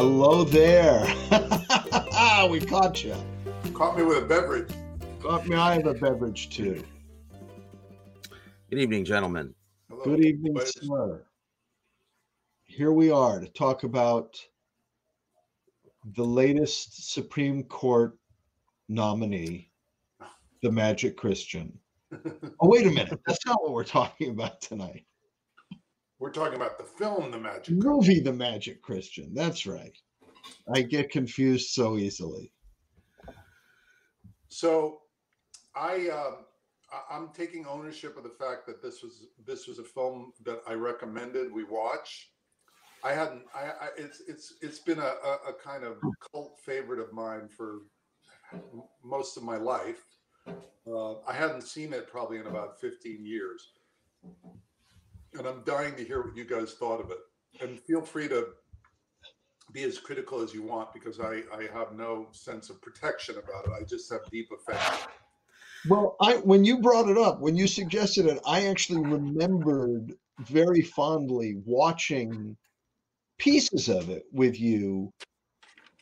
Hello there. we caught you. Caught me with a beverage. Caught me. I have a beverage too. Good evening, gentlemen. Hello, Good evening, ladies. sir. Here we are to talk about the latest Supreme Court nominee, the Magic Christian. Oh, wait a minute. That's not what we're talking about tonight. We're talking about the film The Magic. Movie The Magic Christian. That's right. I get confused so easily. So, I um, I- I'm taking ownership of the fact that this was this was a film that I recommended we watch. I hadn't. I, I it's it's it's been a, a, a kind of cult favorite of mine for most of my life. Uh, I hadn't seen it probably in about 15 years, and I'm dying to hear what you guys thought of it. And feel free to be as critical as you want because I, I have no sense of protection about it. I just have deep affection. Well, I when you brought it up, when you suggested it, I actually remembered very fondly watching pieces of it with you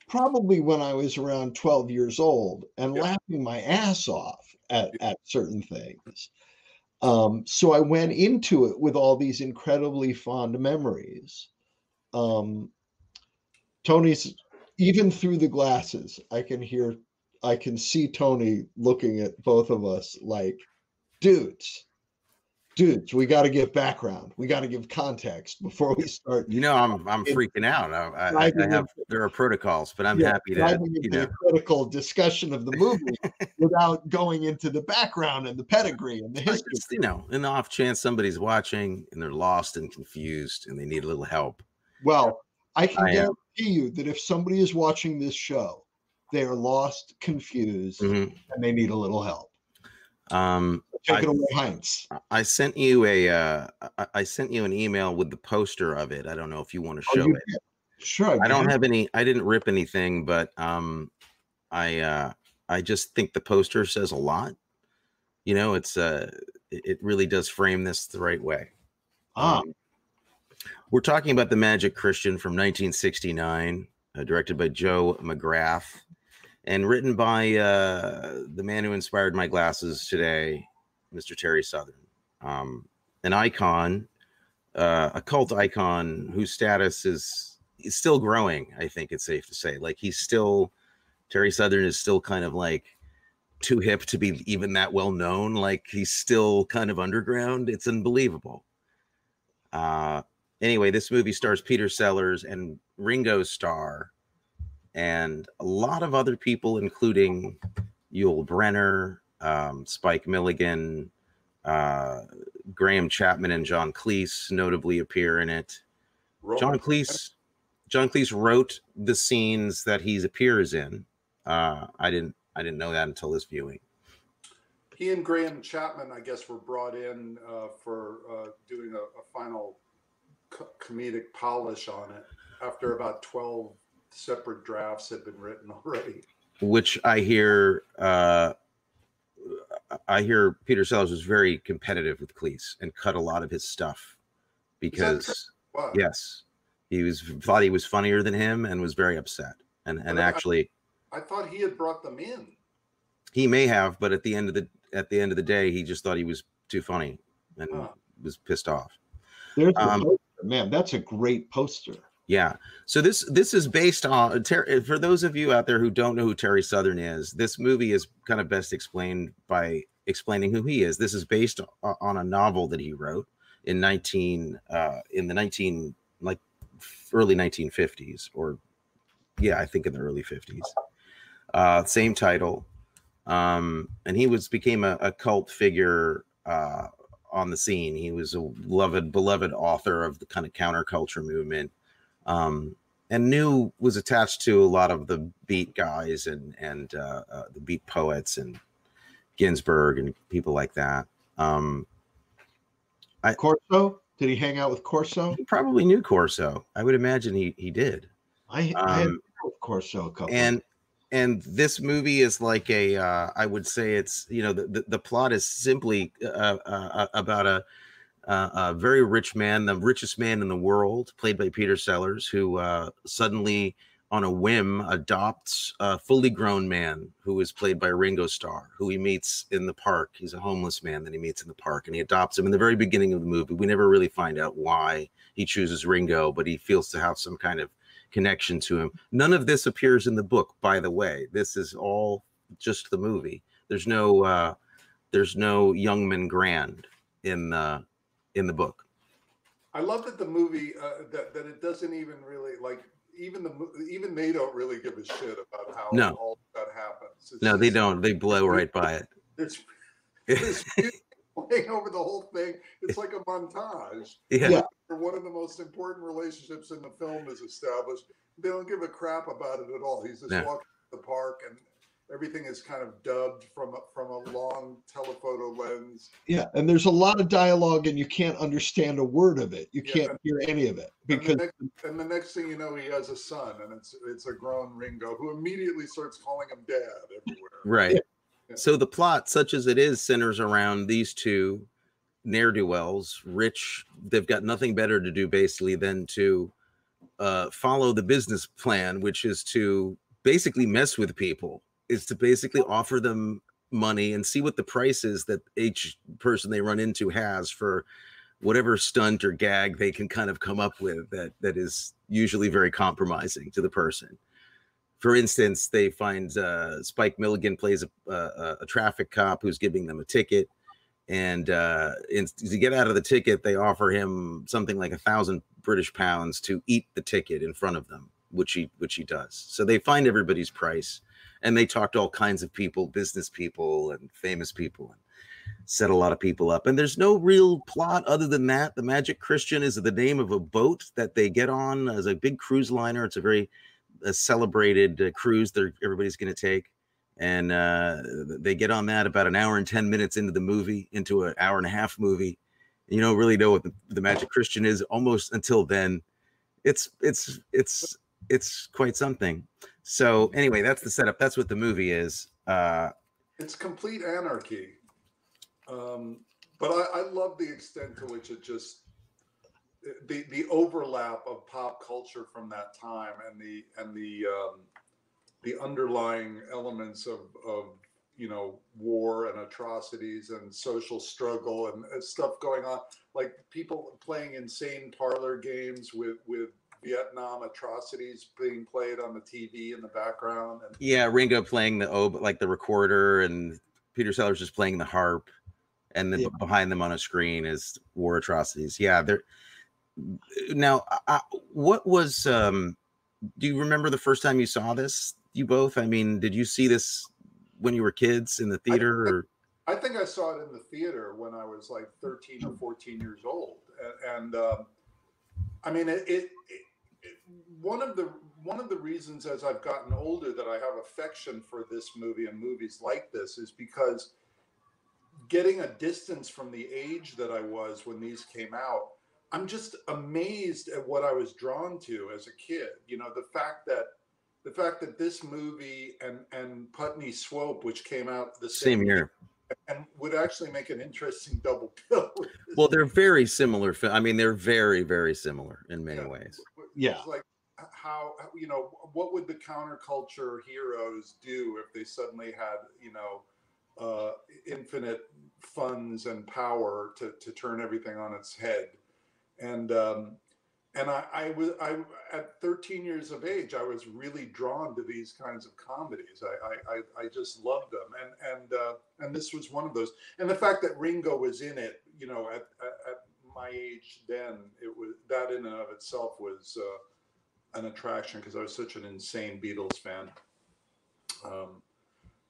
probably when I was around 12 years old and Yeah. laughing my ass off at, at certain things. Um, so I went into it with all these incredibly fond memories. Um, Tony's even through the glasses, I can hear, I can see Tony looking at both of us like, dudes, dudes, we got to give background, we got to give context before we start You know, I'm I'm It- freaking out. I, I, I have there are protocols, but I'm Yeah, happy to you know. critical discussion of the movie without going into the background and the pedigree and the history. just, you know, in the off chance somebody's watching and they're lost and confused and they need a little help. Well, I can I guarantee you that if somebody is watching this show, they are lost, confused, Mhm. and they need a little help. Um, Take I- it away, Heinz. I sent you a uh, I- sent you an email with the poster of it. I don't know if you want to Oh, show you it. did. Sure. I don't have any. I didn't rip anything, but um, I uh, I just think the poster says a lot. You know, it's uh, it it really does frame this the right way. Ah, Um, we're talking about the Magic Christian from 1969, uh, directed by Joe McGrath, and written by uh, the man who inspired my glasses today, Mr. Terry Southern, um, an icon, uh, a cult icon whose status is, is still growing. I think it's safe to say, like he's still Terry Southern is still kind of like too hip to be even that well known. Like he's still kind of underground. It's unbelievable. Uh, anyway, this movie stars Peter Sellers and Ringo Starr, and a lot of other people, including Yul Brynner, um, Spike Milligan, uh, Graham Chapman, and John Cleese notably appear in it. Roll. John Cleese, John Cleese wrote the scenes that he appears in. Uh, I didn't, I didn't know that until this viewing. He and Graham Chapman, I guess, were brought in uh, for uh, doing a, a final co- comedic polish on it after about 12 separate drafts had been written already. which I hear uh I hear Peter Sellers was very competitive with Cleese and cut a lot of his stuff because Wow. yes, he was thought he was funnier than him and was very upset. And and Well, I- actually I thought he had brought them in. he may have, but at the end of the at the end of the day, he just thought he was too funny and Huh. was pissed off. there's um. Man, that's a great poster. Yeah. So this this is based on Ter- for those of you out there who don't know who Terry Southern is. This movie is kind of best explained by explaining who he is. This is based on a novel that he wrote in 19 uh in the 19 like early 1950s or yeah, I think in the early 50s. Uh same title. Um and he was became a, a cult figure uh on the scene. He was a beloved beloved author of the kind of counterculture movement um, and New was attached to a lot of the beat guys and and uh, uh, the beat poets and Ginsberg and people like that. Um, Corso? Did he hang out with Corso? he probably knew Corso. I would imagine he he did. I, I had Um, Corso a couple. and and this movie is like a uh, I would say it's you know the the, the plot is simply uh, uh, about a uh, a very rich man, the richest man in the world, played by Peter Sellers, who uh, suddenly, on a whim, adopts a fully grown man who is played by Ringo Starr, who he meets in the park. He's a homeless man that he meets in the park, and he adopts him in the very beginning of the movie. We never really find out why he chooses Ringo, but he feels to have some kind of connection to him. None of this appears in the book, by the way. This is all just the movie. There's no uh, there's no Youngman Grand in the in the book. I love that the movie uh, that that it doesn't even really like even the even they don't really give a shit about how No. all that happens. It's No, they don't. They blow right by it. There's there's playing over the whole thing. It's like a montage. Yeah. Yeah. one of the most important relationships in the film is established. They don't give a crap about it at all. He's just No. walking the park and everything is kind of dubbed from a, from a long telephoto lens. Yeah, and there's a lot of dialogue, and you can't understand a word of it. You Yeah. can't hear any of it And the, because next, and the next thing you know, he has a son, and it's it's a grown Ringo who immediately starts calling him dad everywhere. Right. Yeah. So the plot, such as it is, centers around these two ne'er do wells, rich. They've got nothing better to do basically than to uh, follow the business plan, which is to basically mess with people, is to basically offer them money and see what the price is that each person they run into has for whatever stunt or gag they can kind of come up with that that is usually very compromising to the person for instance, they find uh, Spike Milligan plays a, a, a traffic cop who's giving them a ticket, and uh, in, to get out of the ticket, they offer him something like a thousand British pounds to eat the ticket in front of them, which he which he does. So they find everybody's price, and they talked to all kinds of people, business people and famous people, and set a lot of people up. And there's no real plot other than that. The Magic Christian is the name of a boat that they get on as a big cruise liner. It's a very a celebrated uh, cruise that everybody's going to take and uh, they get on that about an hour and 10 minutes into the movie into an hour and a half movie you don't really know what the, the magic christian is almost until then it's it's it's it's quite something. So anyway that's the setup. That's what the movie is uh It's complete anarchy. Um, but I, I love the extent to which it just the the overlap of pop culture from that time and the and the um, the underlying elements of of you know war and atrocities and social struggle and, and stuff going on. Like people playing insane parlor games with with Vietnam atrocities being played on the TV in the background and yeah ringo playing the ob like the recorder and peter sellers just playing the harp and then Yeah. behind them on a screen is war atrocities. Yeah they're now I, what was um do you remember the first time you saw this you both? I mean did you see this when you were kids in the theater or? I think I saw it in the theater when I was like 13 or 14 years old, and, and um, I mean, it, it, it, One of the one of the reasons as I've gotten older that I have affection for this movie and movies like this is because getting a distance from the age that I was when these came out, I'm just amazed at what I was drawn to as a kid. You know, the fact that the fact that this movie and and Putney Swope, which came out the same year and would actually make an interesting double bill. With this well they're very similar i mean they're very very similar in many Yeah. ways Yeah. It's like how how- you know what would the counterculture heroes do if they suddenly had you know uh, infinite funds and power to to turn everything on its head, and um, and I, I was I at 13 years of age I was really drawn to these kinds of comedies. I I, I, I just loved them, and and uh, and this was one of those. And the fact that Ringo was in it, you know, at at, at my age then, it was that in and of itself was uh, an attraction because I was such an insane Beatles fan. Um,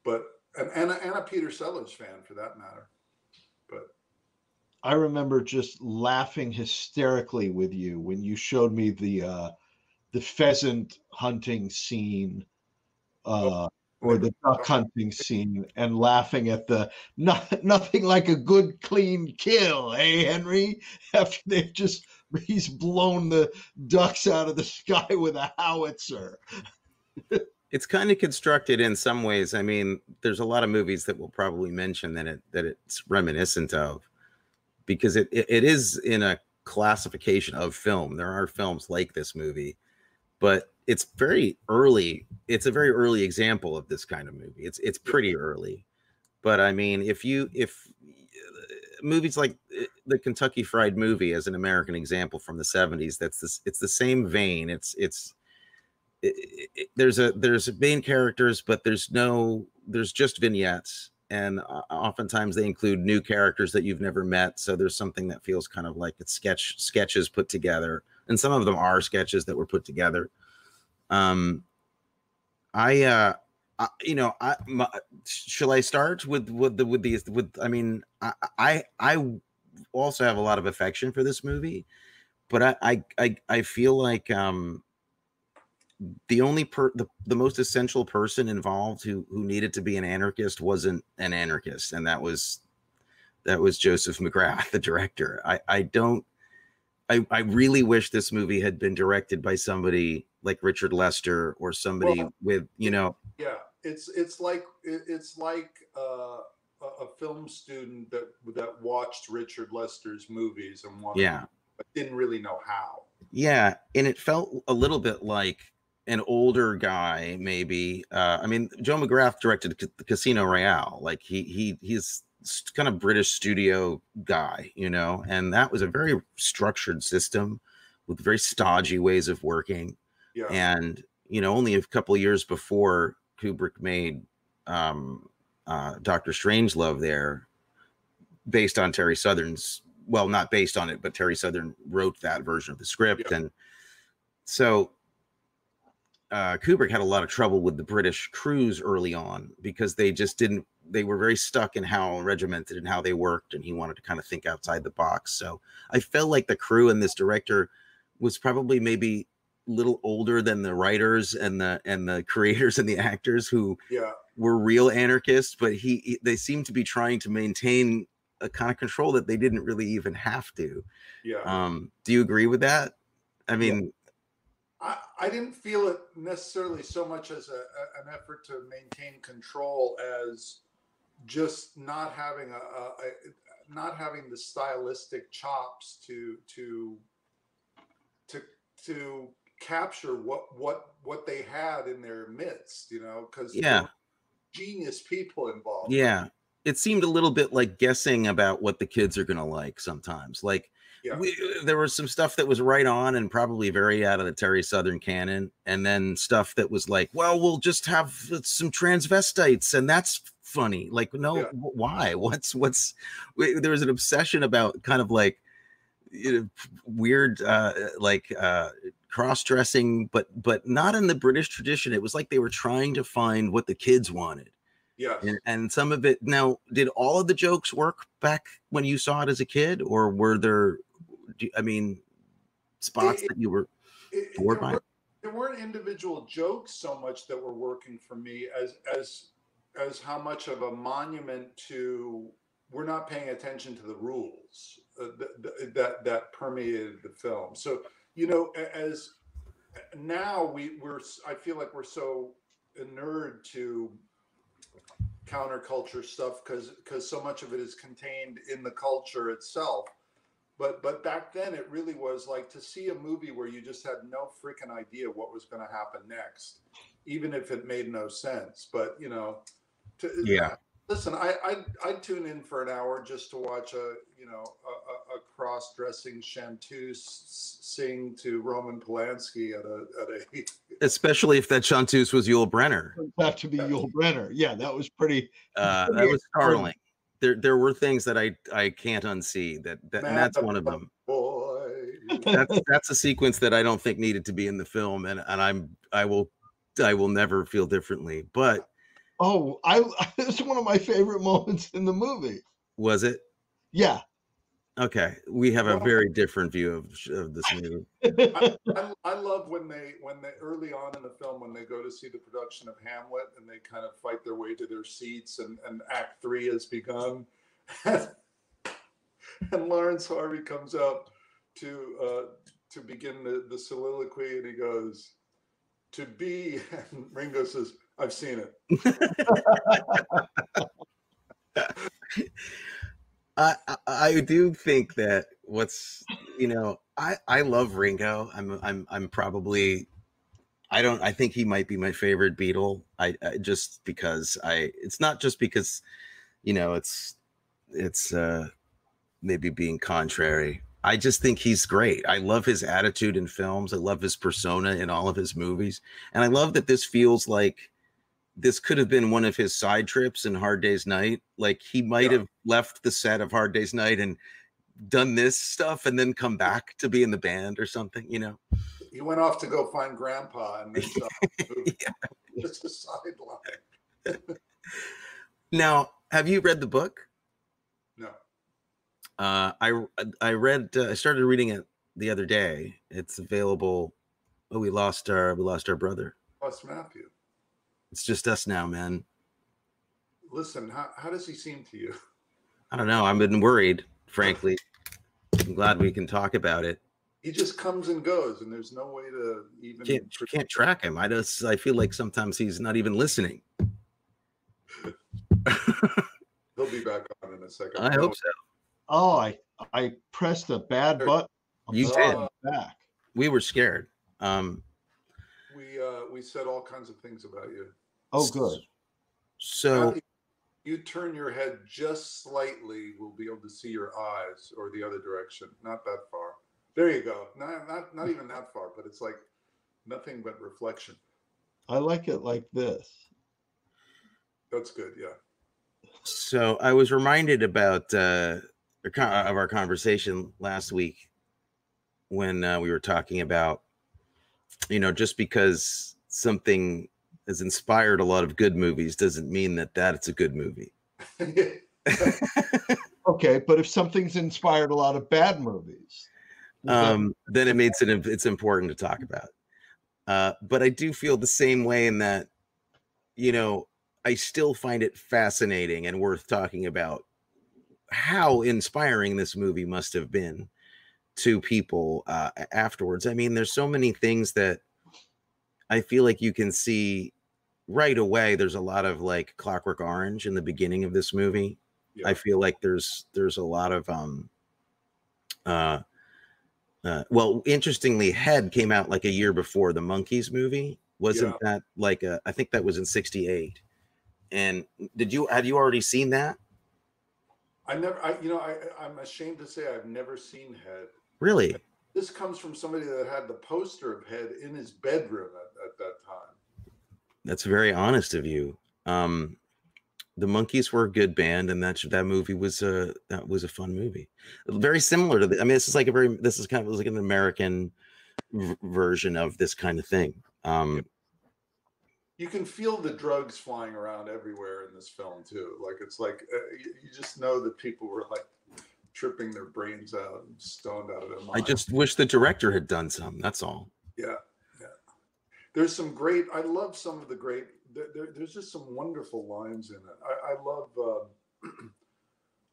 but and, and, a, and a Peter Sellers fan for that matter. But I remember just laughing hysterically with you when you showed me the uh, the pheasant hunting scene uh, or the duck hunting scene and laughing at the not, nothing like a good clean kill, hey Henry? After they've just he's blown the ducks out of the sky with a howitzer. it's kind of constructed in some ways i mean there's a lot of movies that we'll probably mention that it that it's reminiscent of because it, it, it is in a classification of film. There are films like this movie, but it's very early. It's a very early example of this kind of movie. It's it's pretty early, but I mean, if you if movies like eh, the Kentucky Fried Movie as an American example from the 70s that's this it's the same vein. It's it's it, it, there's a there's main characters but there's no there's just vignettes. And uh, oftentimes they include new characters that you've never met. So there's something that feels kind of like it's sketch sketches put together. And some of them are sketches that were put together um i uh I, you know, I my, shall I start with with the with these with I mean, I I I also have a lot of affection for this movie, but I I I, I feel like um the only per the, the most essential person involved who who needed to be an anarchist wasn't an anarchist, and that was that was Joseph McGrath, the director. I I don't I I really wish this movie had been directed by somebody like Richard Lester or somebody well, with you know yeah it's it's like it's like uh, a film student that that watched Richard Lester's movies and wanted, yeah, but didn't really know how. Yeah, and it felt a little bit like an older guy, maybe. Uh, I mean, Joe McGrath directed Casino Royale. Like he he he's kind of British studio guy, you know, and that was a very structured system with very stodgy ways of working. Yeah. And you know, only a couple years before Kubrick made um, uh, Doctor Strangelove there, based on Terry Southern's. Well, not based on it, but Terry Southern wrote that version of the script, yeah. and so uh, Kubrick had a lot of trouble with the British crews early on because they just didn't. They were very stuck in how regimented and how they worked, and he wanted to kind of think outside the box. So I felt like the crew and this director was probably maybe a little older than the writers and the and the creators and the actors who yeah. were real anarchists but he, he they seemed to be trying to maintain a kind of control that they didn't really even have to yeah um do you agree with that i mean I, I didn't feel it necessarily so much as a, a, an effort to maintain control as just not having a, a, not having the stylistic chops to to to to capture what what what they had in their midst you know because yeah. genius people involved. Yeah. It seemed a little bit like guessing about what the kids are going to like sometimes. Like yeah. we, there was some stuff that was right on and probably very out of the terry southern canon and then stuff that was like well we'll just have some transvestites and that's funny. Like no yeah. why? What's what's there was an obsession about kind of like you know, weird uh like uh cross-dressing but but not in the british tradition. It was like they were trying to find what the kids wanted. Yeah and, and some of it now did all of the jokes work back when you saw it as a kid or were there i mean spots it, that you were bored by there weren't individual jokes so much that were working for me as as as how much of a monument to we're not paying attention to the rules uh, that, that that permeated the film so you know, as now we we're I feel like we're so inured to counterculture stuff because because so much of it is contained in the culture itself. But but back then it really was like to see a movie where you just had no freaking idea what was going to happen next, even if it made no sense. But you know, to, yeah. Listen, I I I tune in for an hour just to watch a you know a, a, a cross-dressing chanteuse sing to Roman Polanski at a at a. Especially if that chanteuse was Yul Brynner. Have to be Yul Brynner. Yeah, that was pretty. Uh, that was startling. There, there were things that I I can't unsee. That, that and that's one of them. Boy. that's that's a sequence that I don't think needed to be in the film, and and I'm I will I will never feel differently. But Oh, I it's one of my favorite moments in the movie. Was it? Yeah. Okay, we have a very different view of, of this movie. I, I, I, love when they when they early on in the film when they go to see the production of Hamlet and they kind of fight their way to their seats and, and Act Three has begun, and, and Laurence Harvey comes up to uh, to begin the, the soliloquy and he goes, "To be," and Ringo says, I've seen it. I, I do think that what's you know I I love Ringo. I'm I'm I'm probably I don't I think he might be my favorite Beatle. I, I just because I it's not just because you know it's it's uh maybe being contrary. I just think he's great. I love his attitude in films. I love his persona in all of his movies. And I love that this feels like this could have been one of his side trips in Hard Day's Night. Like he might yeah. have left the set of Hard Day's Night and done this stuff and then come back to be in the band or something, you know. He went off to go find grandpa and then yeah. just a sideline. now, have you read the book? No. Uh, I I read uh, I started reading it the other day. It's available. Oh, we lost our we lost our brother. Lost Matthew. It's just us now, man. Listen, how, how does he seem to you? I don't know. I've been worried, frankly. I'm glad we can talk about it. He just comes and goes, and there's no way to even can't, can't track him. I just I feel like sometimes he's not even listening. He'll be back on in a second. I hope so. Oh, I I pressed a bad button. You did. Back. We were scared. Um, we uh, we said all kinds of things about you. Oh, good. So you turn your head just slightly, we'll be able to see your eyes or the other direction. Not that far. There you go. Not not not even that far, but it's like nothing but reflection. I like it like this. That's good. Yeah. So I was reminded about uh, of our conversation last week when uh, we were talking about you know, just because something has inspired a lot of good movies doesn't mean that that's a good movie. okay, but if something's inspired a lot of bad movies, um, then it makes it it's important to talk about. Uh, but I do feel the same way in that, you know, I still find it fascinating and worth talking about how inspiring this movie must have been to people uh, afterwards. I mean, there's so many things that I feel like you can see right away. There's a lot of like Clockwork Orange in the beginning of this movie. Yeah. I feel like there's there's a lot of um uh uh, well, interestingly, Head came out like a year before the Monkees movie. Wasn't yeah. that like a? I think that was in '68. And did you have you already seen that? I never. I you know I I'm ashamed to say I've never seen Head. Really? This comes from somebody that had the poster of Head in his bedroom at, at that time. That's very honest of you. Um, the Monkees were a good band, and that that movie was a that was a fun movie. Very similar to the. I mean, this is like a very this is kind of like an American v- version of this kind of thing. Um, you can feel the drugs flying around everywhere in this film too. Like it's like uh, you, you just know that people were like tripping their brains out and stoned out of their mind. I just wish the director had done some. That's all. Yeah, yeah. There's some great. I love some of the great. There, there, there's just some wonderful lines in it. I, I love. Uh,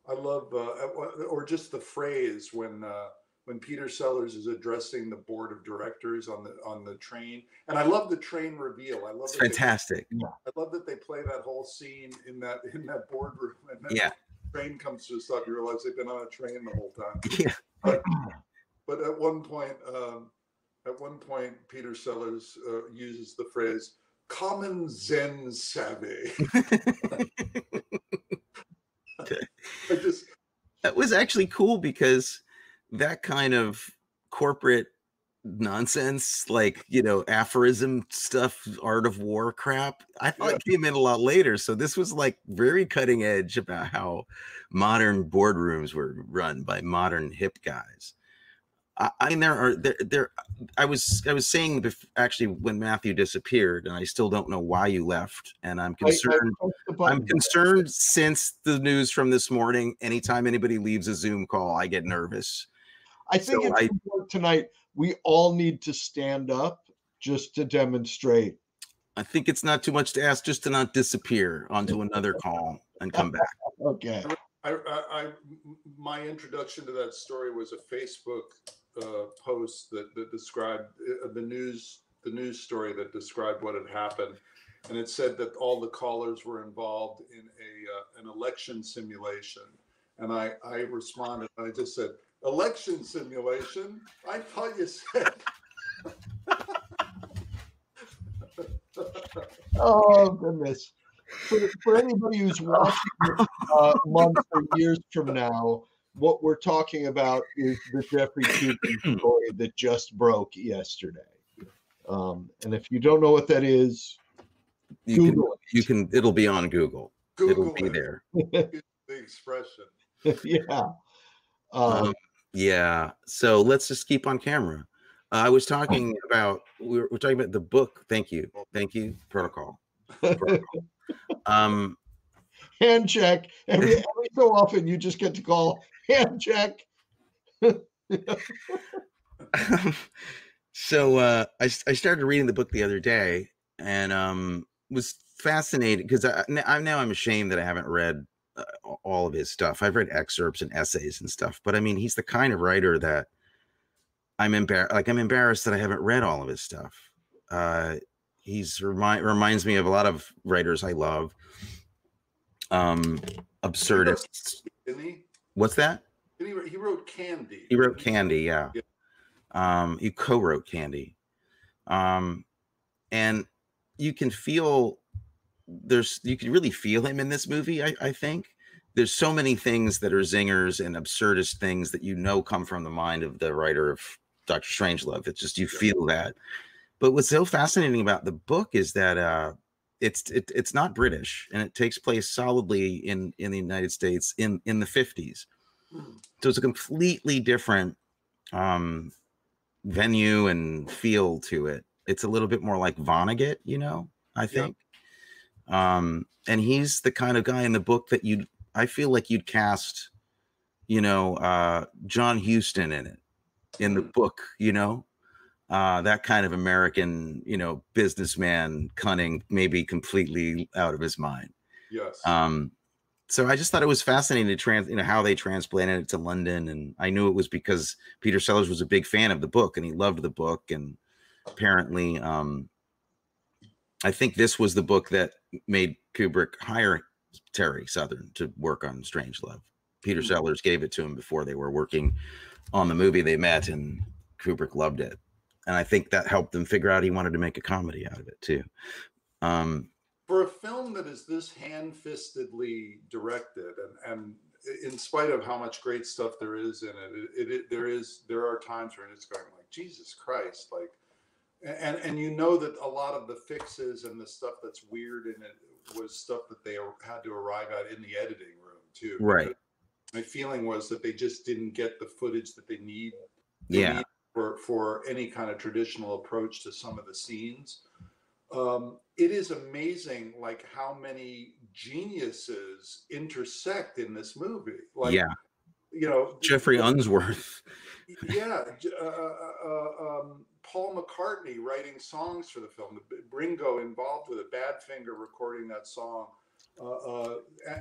I love, uh, or just the phrase when uh, when Peter Sellers is addressing the board of directors on the on the train, and I love the train reveal. I love it's fantastic. They, I love that they play that whole scene in that in that boardroom. yeah, train comes to a stop, you realize they've been on a train the whole time. Yeah. But, but at one point, um, at one point, Peter Sellers uh, uses the phrase "common Zen savvy." Okay, I just that was actually cool because that kind of corporate nonsense, like you know, aphorism stuff, art of war crap. I thought yeah. came in a lot later. So this was like very cutting edge about how modern boardrooms were run by modern hip guys. I, I mean, there are there there. I was I was saying before, actually when Matthew disappeared, and I still don't know why you left, and I'm concerned. I, I'm concerned since the news from this morning. Anytime anybody leaves a Zoom call, I get nervous. I think so it's I, tonight we all need to stand up just to demonstrate. I think it's not too much to ask just to not disappear onto another call and come back. okay. I, I, I, my introduction to that story was a Facebook uh, post that, that described uh, the news, the news story that described what had happened, and it said that all the callers were involved in a uh, an election simulation, And I, I responded, I just said, election simulation. I thought you said. oh goodness. For, for anybody who's watching uh, months or years from now, what we're talking about is the Jeffrey Toobin story that just broke yesterday. Um, and if you don't know what that is, You can, Google you can. It'll be on Google. Google it'll be it, there. the expression. yeah. Um, Um, yeah. So let's just keep on camera. Uh, I was talking about we we're, we're talking about the book. Thank you. Thank you. Protocol. Protocol. um, hand check. Every, every so often, you just get to call hand check. so uh, I started reading the book the other day and um was fascinated because I, I'm now I'm ashamed that I haven't read uh, all of his stuff. I've read excerpts and essays and stuff, but I mean he's the kind of writer that I'm embarrassed like I'm embarrassed that I haven't read all of his stuff. Uh he's remind reminds me of a lot of writers I love. Um absurdists. What's that? He, he wrote Candy. He wrote Candy, yeah. Yeah. Um, he co-wrote Candy. Um, and you can feel there's you can really feel him in this movie, I, I think. There's so many things that are zingers and absurdist things that you know come from the mind of the writer of Doctor Strangelove. It's just you feel that. But what's so fascinating about the book is that uh it's it, it's not British and it takes place solidly in in the United States in in the 50s Hmm. so it's a completely different um venue and feel to it it's a little bit more like vonnegut you know i Yeah. Um and he's the kind of guy in the book that you'd i feel like you'd cast you know uh john huston in it in the book you know uh that kind of american you know businessman cunning maybe completely out of his mind Yes. um, so I just thought it was fascinating to trans, you know, how they transplanted it to London, and I knew it was because Peter Sellers was a big fan of the book and he loved the book, and apparently, um, I think this was the book that made Kubrick hire Terry Southern to work on Strangelove. Peter Hmm. Sellers gave it to him before they were working on the movie. They met, and Kubrick loved it, and I think that helped them figure out he wanted to make a comedy out of it too. Um, for a film that is this hand-fistedly directed and and in spite of how much great stuff there is in it it, it, there is there are times where it's going like jesus christ like and and you know that a lot of the fixes and the stuff that's weird in it was stuff that they had to arrive at in the editing room too Right. My feeling was that they just didn't get the footage that they need they yeah, need for for any kind of traditional approach to some of the scenes um, it is amazing like how many geniuses intersect in this movie like yeah. you know Geoffrey Unsworth. yeah uh, uh, uh, um, paul mccartney writing songs for the film. The ringo involved with it badfinger recording that song. Uh, uh,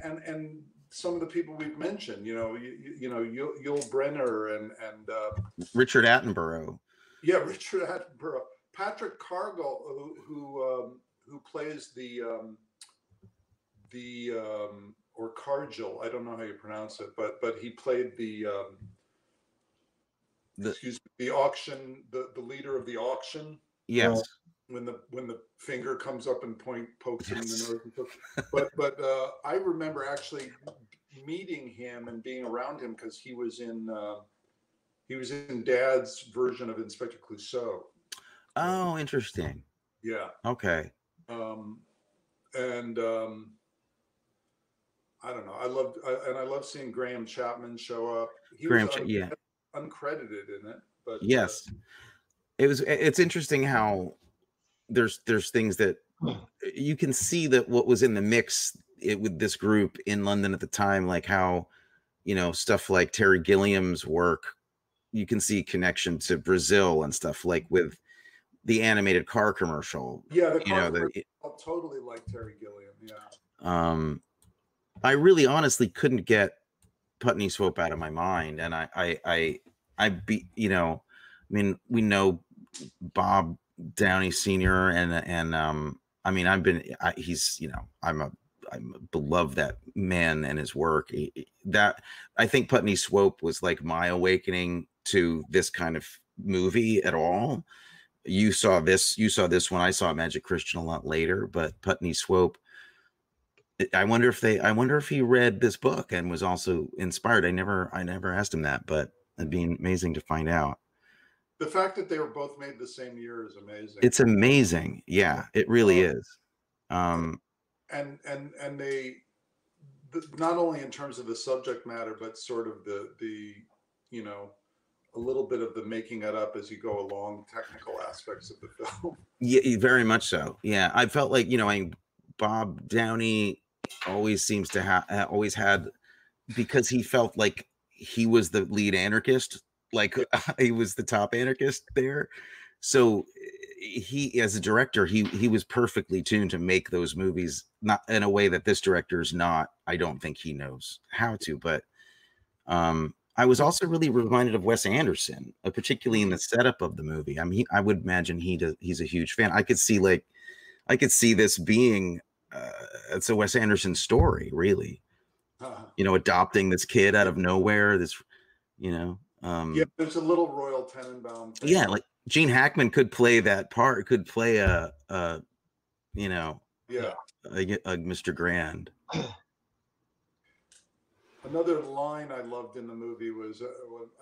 and and some of the people we've mentioned you know you, you- you know Yul, Yul Brynner and and uh, Richard Attenborough. yeah, Richard Attenborough, Patrick Cargill, who who um, who plays the um, the um, or Cargill, I don't know how you pronounce it, but but he played the, um, The- excuse me, the auction, the the leader of the auction Yes. when the when the finger comes up and point pokes him in the nose. And but but uh, I remember actually meeting him and being around him because he was in uh, he was in Dad's version of Inspector Clouseau. Oh, interesting. Yeah, Okay. um, and um, I don't know. I loved I, and I love seeing Graham Chapman show up. He Graham was Cha- un- yeah. Uncredited in it, but uh, Yes. It was it's interesting how there's there's things that you can see that what was in the mix it, with this group in London at the time like how you know stuff like Terry Gilliam's work you can see connection to Brazil and stuff like with the animated car commercial yeah, the you know car the totally like Terry Gilliam. Yeah. um i really honestly couldn't get putney swope out of my mind and i i i i be you know i mean we know bob downey senior and and um i mean i've been I, he's you know i'm a I love that man and his work. He, that I think Putney Swope was like my awakening to this kind of movie at all. You saw this, you saw this when I saw Magic Christian a lot later, but Putney Swope. I wonder if they, I wonder if he read this book and was also inspired. I never, I never asked him that, but it'd be amazing to find out. The fact that they were both made the same year is amazing. It's amazing. Yeah, it really uh, is. Um, and and and they not only in terms of the subject matter, but sort of the the you know a little bit of the making it up as you go along, technical aspects of the film. Yeah, very much so. Yeah, I felt like you know, I Bob Downey always seems to have always had because he felt like he was the lead anarchist, like he was the top anarchist there. So he as a director he he was perfectly tuned to make those movies not in a way that this director is not i don't think he knows how to but um i was also really reminded of wes anderson uh, particularly in the setup of the movie. I mean i would imagine he does he's a huge fan. I could see like i could see this being uh, it's a wes anderson story really uh-huh. you know adopting this kid out of nowhere this you know um yeah there's a little royal tenenbaum thing. yeah like Gene Hackman could play that part, could play a, a you know, yeah, a, a Mr. Grand. Another line I loved in the movie was, uh,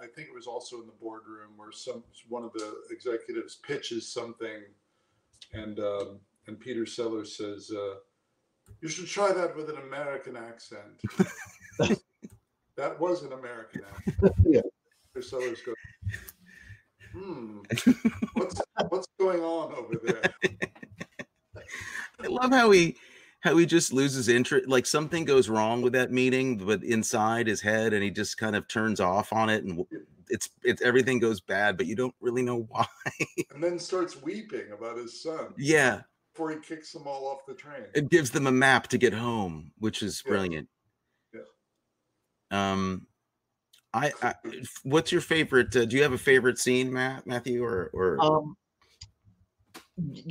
I think it was also in the boardroom where some one of the executives pitches something, and um, and Peter Sellers says, uh, "You should try that with an American accent." that was an American accent. yeah. Peter Sellers goes, hmm, what's what's going on over there? I love how he how he just loses interest. Like something goes wrong with that meeting, but inside his head, and he just kind of turns off on it, and it's it's everything goes bad, but you don't really know why. and then starts weeping about his son. Yeah. Before he kicks them all off the train. It gives them a map to get home, which is Yeah. brilliant. Yeah. Um, I, I what's your favorite? Uh, do you have a favorite scene, Matt, Matthew, or or Um,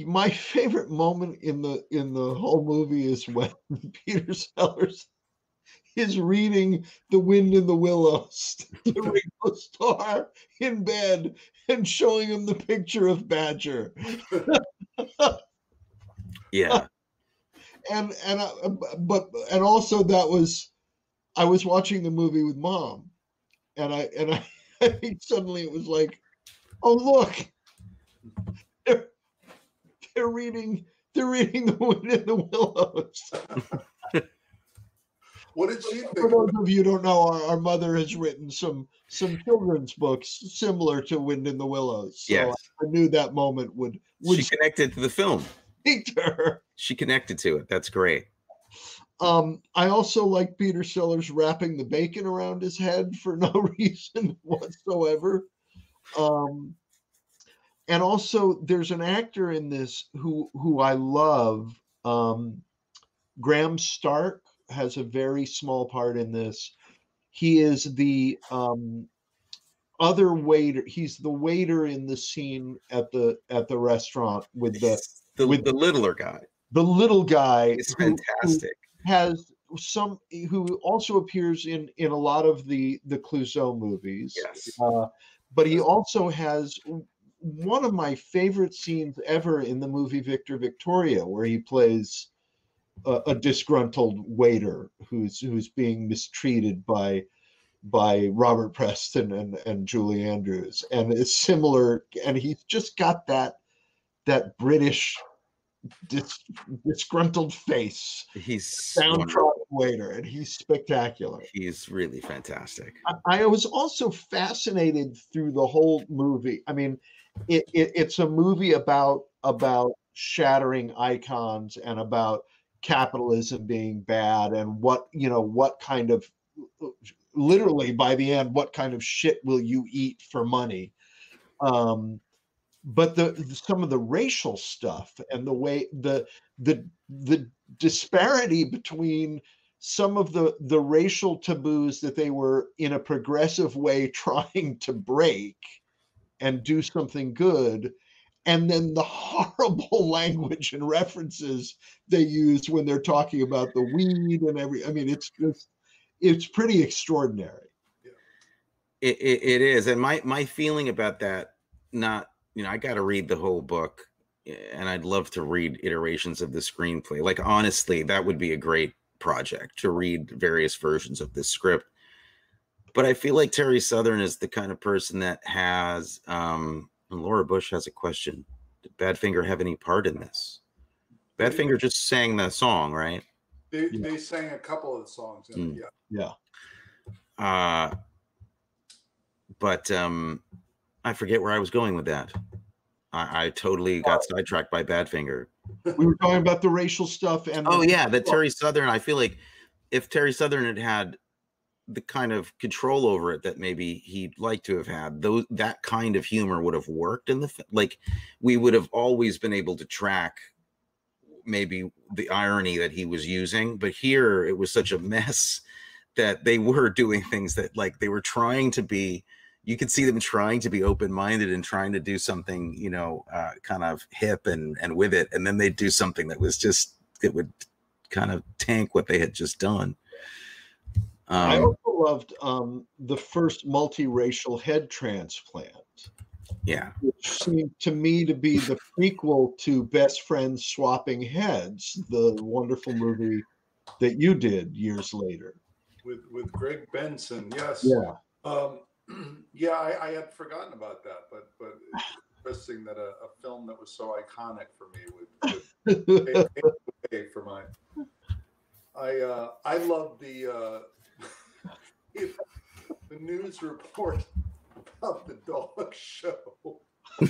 my favorite moment in the in the whole movie is when Peter Sellers is reading "The Wind in the Willows" to Ringo Starr in bed and showing him the picture of Badger. yeah, and and I, but and also that was I was watching the movie with mom, and I and I, I think suddenly it was like, oh look, they're they're reading they're reading the wind in the willows. What did she For think? those of you who don't know, our, our mother has written some some children's books similar to Wind in the Willows. So Yes. I knew that moment would would she connected to the film. She connected to it. That's great. Um, I also like Peter Sellers wrapping the bacon around his head for no reason whatsoever. Um, and also, there's an actor in this who who I love. Um, Graham Stark has a very small part in this. He is the um, other waiter. He's the waiter in the scene at the at the restaurant with the the, with- the littler guy. the little guy. It's who- who- fantastic. has some who also appears in in a lot of the the Clouseau movies. Yes. Uh, but he also has one of my favorite scenes ever in the movie Victor Victoria, where he plays a, a disgruntled waiter who's who's being mistreated by by Robert Preston and and Julie Andrews, and it's similar. And he's just got that that British dis, disgruntled face He's downtrodden wonderful. waiter, and he's spectacular. He's really fantastic. I, I was also fascinated through the whole movie. I mean, it, it, it's a movie about about shattering icons and about capitalism being bad and what you know what kind of literally by the end what kind of shit will you eat for money um but the some of the racial stuff and the way the the the disparity between some of the the racial taboos that they were in a progressive way trying to break and do something good and then the horrible language and references they use when they're talking about the weed and every i mean it's just it's pretty extraordinary. It, it, it is, and my my feeling about that, not you know, I got to read the whole book, and I'd love to read iterations of the screenplay. Like honestly, that would be a great project to read various versions of this script. But I feel like Terry Southern is the kind of person that has. um and Laura Bush has a question: Did Badfinger have any part in this? Badfinger just sang the song, right? They, Yeah. they sang a couple of the songs. Mm. yeah. yeah Uh, but um, I forget where I was going with that. I, I totally got sidetracked by Badfinger. we were talking about the racial stuff and Oh yeah, that Terry Southern. I feel like if Terry Southern had had the kind of control over it that maybe he'd like to have had, those that kind of humor would have worked in the like. We would have always been able to track maybe the irony that he was using, but here it was such a mess that they were doing things that like they were trying to be. You could see them trying to be open-minded and trying to do something, you know, uh, kind of hip and and with it, and then they'd do something that was just it would kind of tank what they had just done. i Um, also loved um the first multiracial head transplant yeah, which seemed to me to be the prequel to Best Friends Swapping Heads, the wonderful movie that you did years later. With with Greg Benson, yes. Yeah. Um, yeah, I, I had forgotten about that, but but interesting that a, a film that was so iconic for me would, would pay, pay for mine. I uh, I love the uh, the news report about the dog show.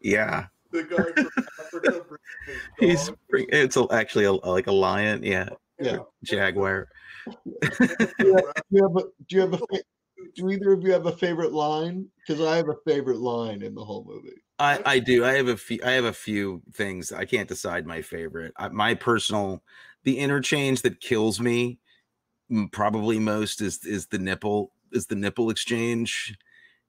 yeah. The guy from Africa He's bring- it's a, actually a, like a lion. Yeah, Yeah. jaguar. Do you have a, do you have a do either of you have a favorite line? Because I have a favorite line in the whole movie. I, I do. I have a few. I have a few things. I can't decide my favorite. I, my personal, the interchange that kills me, probably most is is the nipple. Is the nipple exchange?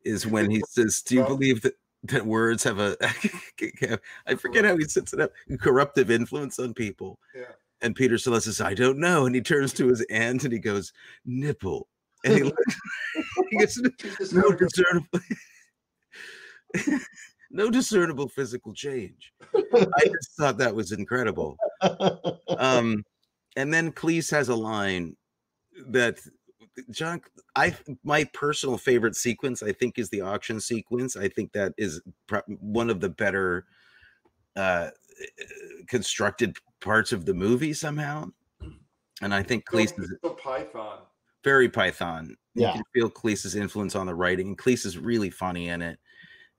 Is when he says, "Do you believe that that words have a I forget how he sets it up. Corruptive influence on people. Yeah. And Peter Sellers says, "I don't know," and he turns to his aunt and he goes, "Nipple," and he, looks, he goes, no discernible no discernible physical change i just thought that was incredible um and then cleese has a line that john i my personal favorite sequence i think is the auction sequence i think that is pro- one of the better uh constructed parts of the movie somehow and i think so- cleese is so Python. very Python. Yeah. You can feel Cleese's influence on the writing, and Cleese is really funny in it.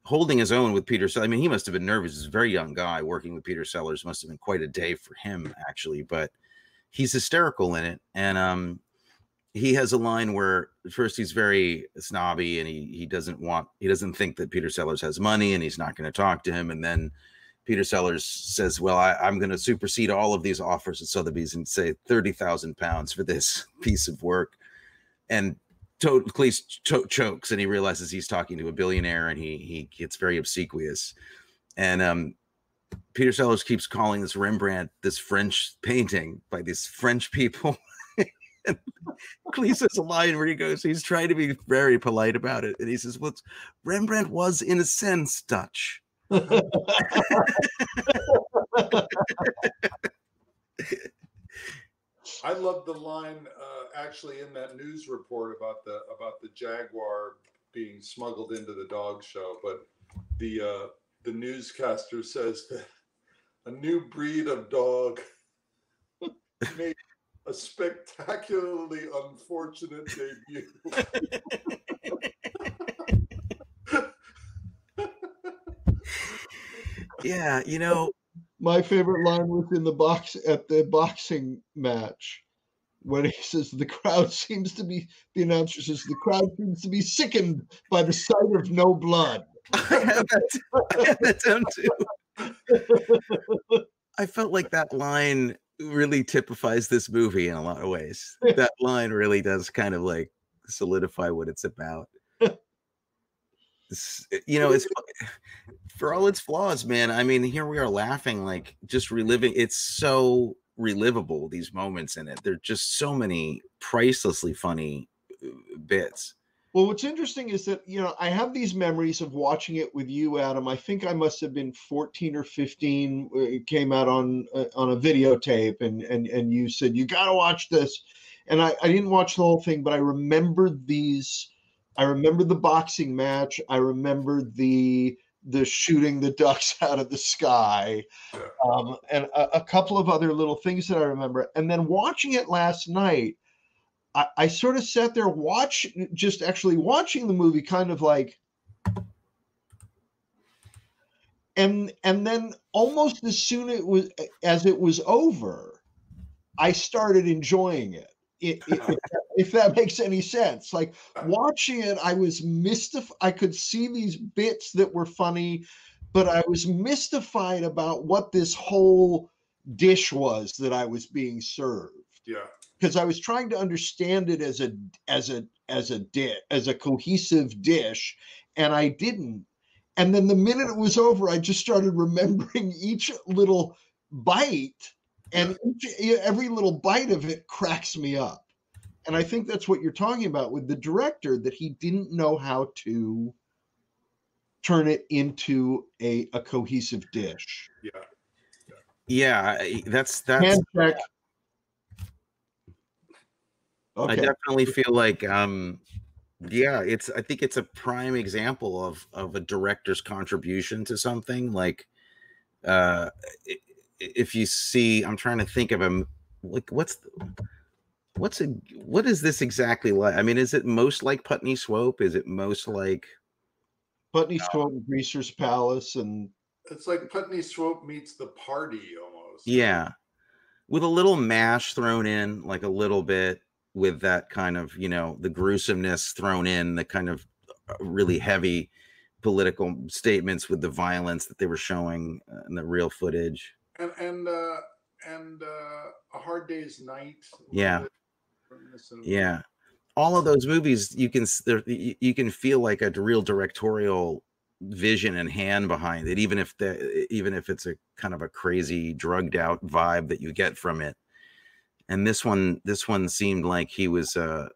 Holding his own with Peter Sellers. I mean, he must have been nervous. He's a very young guy working with Peter Sellers. Must have been quite a day for him, actually. But he's hysterical in it, and um, he has a line where first he's very snobby, and he he doesn't want, he doesn't think that Peter Sellers has money, and he's not going to talk to him, and then. Peter Sellers says, "Well, I, I'm going to supersede all of these offers at Sotheby's and say thirty thousand pounds for this piece of work." And to- Cleese cho- chokes, and he realizes he's talking to a billionaire, and he he gets very obsequious. And um, Peter Sellers keeps calling this Rembrandt this French painting by these French people. and Cleese has a line where he goes, he's trying to be very polite about it, and he says, "Well, Rembrandt was in a sense Dutch." I love the line uh, actually in that news report about the about the jaguar being smuggled into the dog show, but the uh, the newscaster says that a new breed of dog made a spectacularly unfortunate debut. Yeah, you know, My favorite line was in the box at the boxing match when he says the crowd seems to be the announcer says the crowd seems to be sickened by the sight of no blood. I have that, I have that down too. I felt like that line really typifies this movie in a lot of ways. That line really does kind of like solidify what it's about. It's- you know, it's for all its flaws, man. I mean, here we are laughing, like just reliving. It's so relivable. These moments in it, there're just so many pricelessly funny uh, bits. Well, what's interesting is that you know I have these memories of watching it with you, Adam. I think I must have been 14 or 15. uh, It came out on uh, on a videotape, and and and you said you got to watch this, and I I didn't watch the whole thing, but I remembered these. I remember the boxing match. I remember the the shooting the ducks out of the sky, um, and a, a couple of other little things that I remember. And then watching it last night. I, I sort of sat there watch just actually watching the movie kind of like and and then almost as soon it was as it was over i started enjoying it, it, it- if, that, if that makes any sense like watching it i was mystified i could see these bits that were funny but i was mystified about what this whole dish was that i was being served Yeah. Because I was trying to understand it as a as a as a di- as a cohesive dish, and I didn't. And then the minute it was over, I just started remembering each little bite, and each, every little bite of it cracks me up. And I think that's what you're talking about with the director that he didn't know how to turn it into a, a cohesive dish. Yeah. Yeah, that's that's. Hand check. I definitely feel like um yeah, it's I think it's a prime example of of a director's contribution to something like uh i- i- if you see I'm trying to think of him like what's the, what's a what is this exactly like? I mean, is it most like Putney Swope? Is it most like Putney Swope and Greaser's Palace and It's like Putney Swope meets the party almost. yeah, with a little mash thrown in, like a little bit with that kind of, you know, the gruesomeness thrown in, the kind of uh, really heavy political statements with the violence that they were showing uh, in the real footage. And and uh and uh a hard day's night. Yeah. Of- Yeah. All of those movies, you can you you can feel like a real directorial vision and hand behind it, even if the even if it's a kind of a crazy drugged out vibe that you get from it. And this one, this one seemed like he was uh,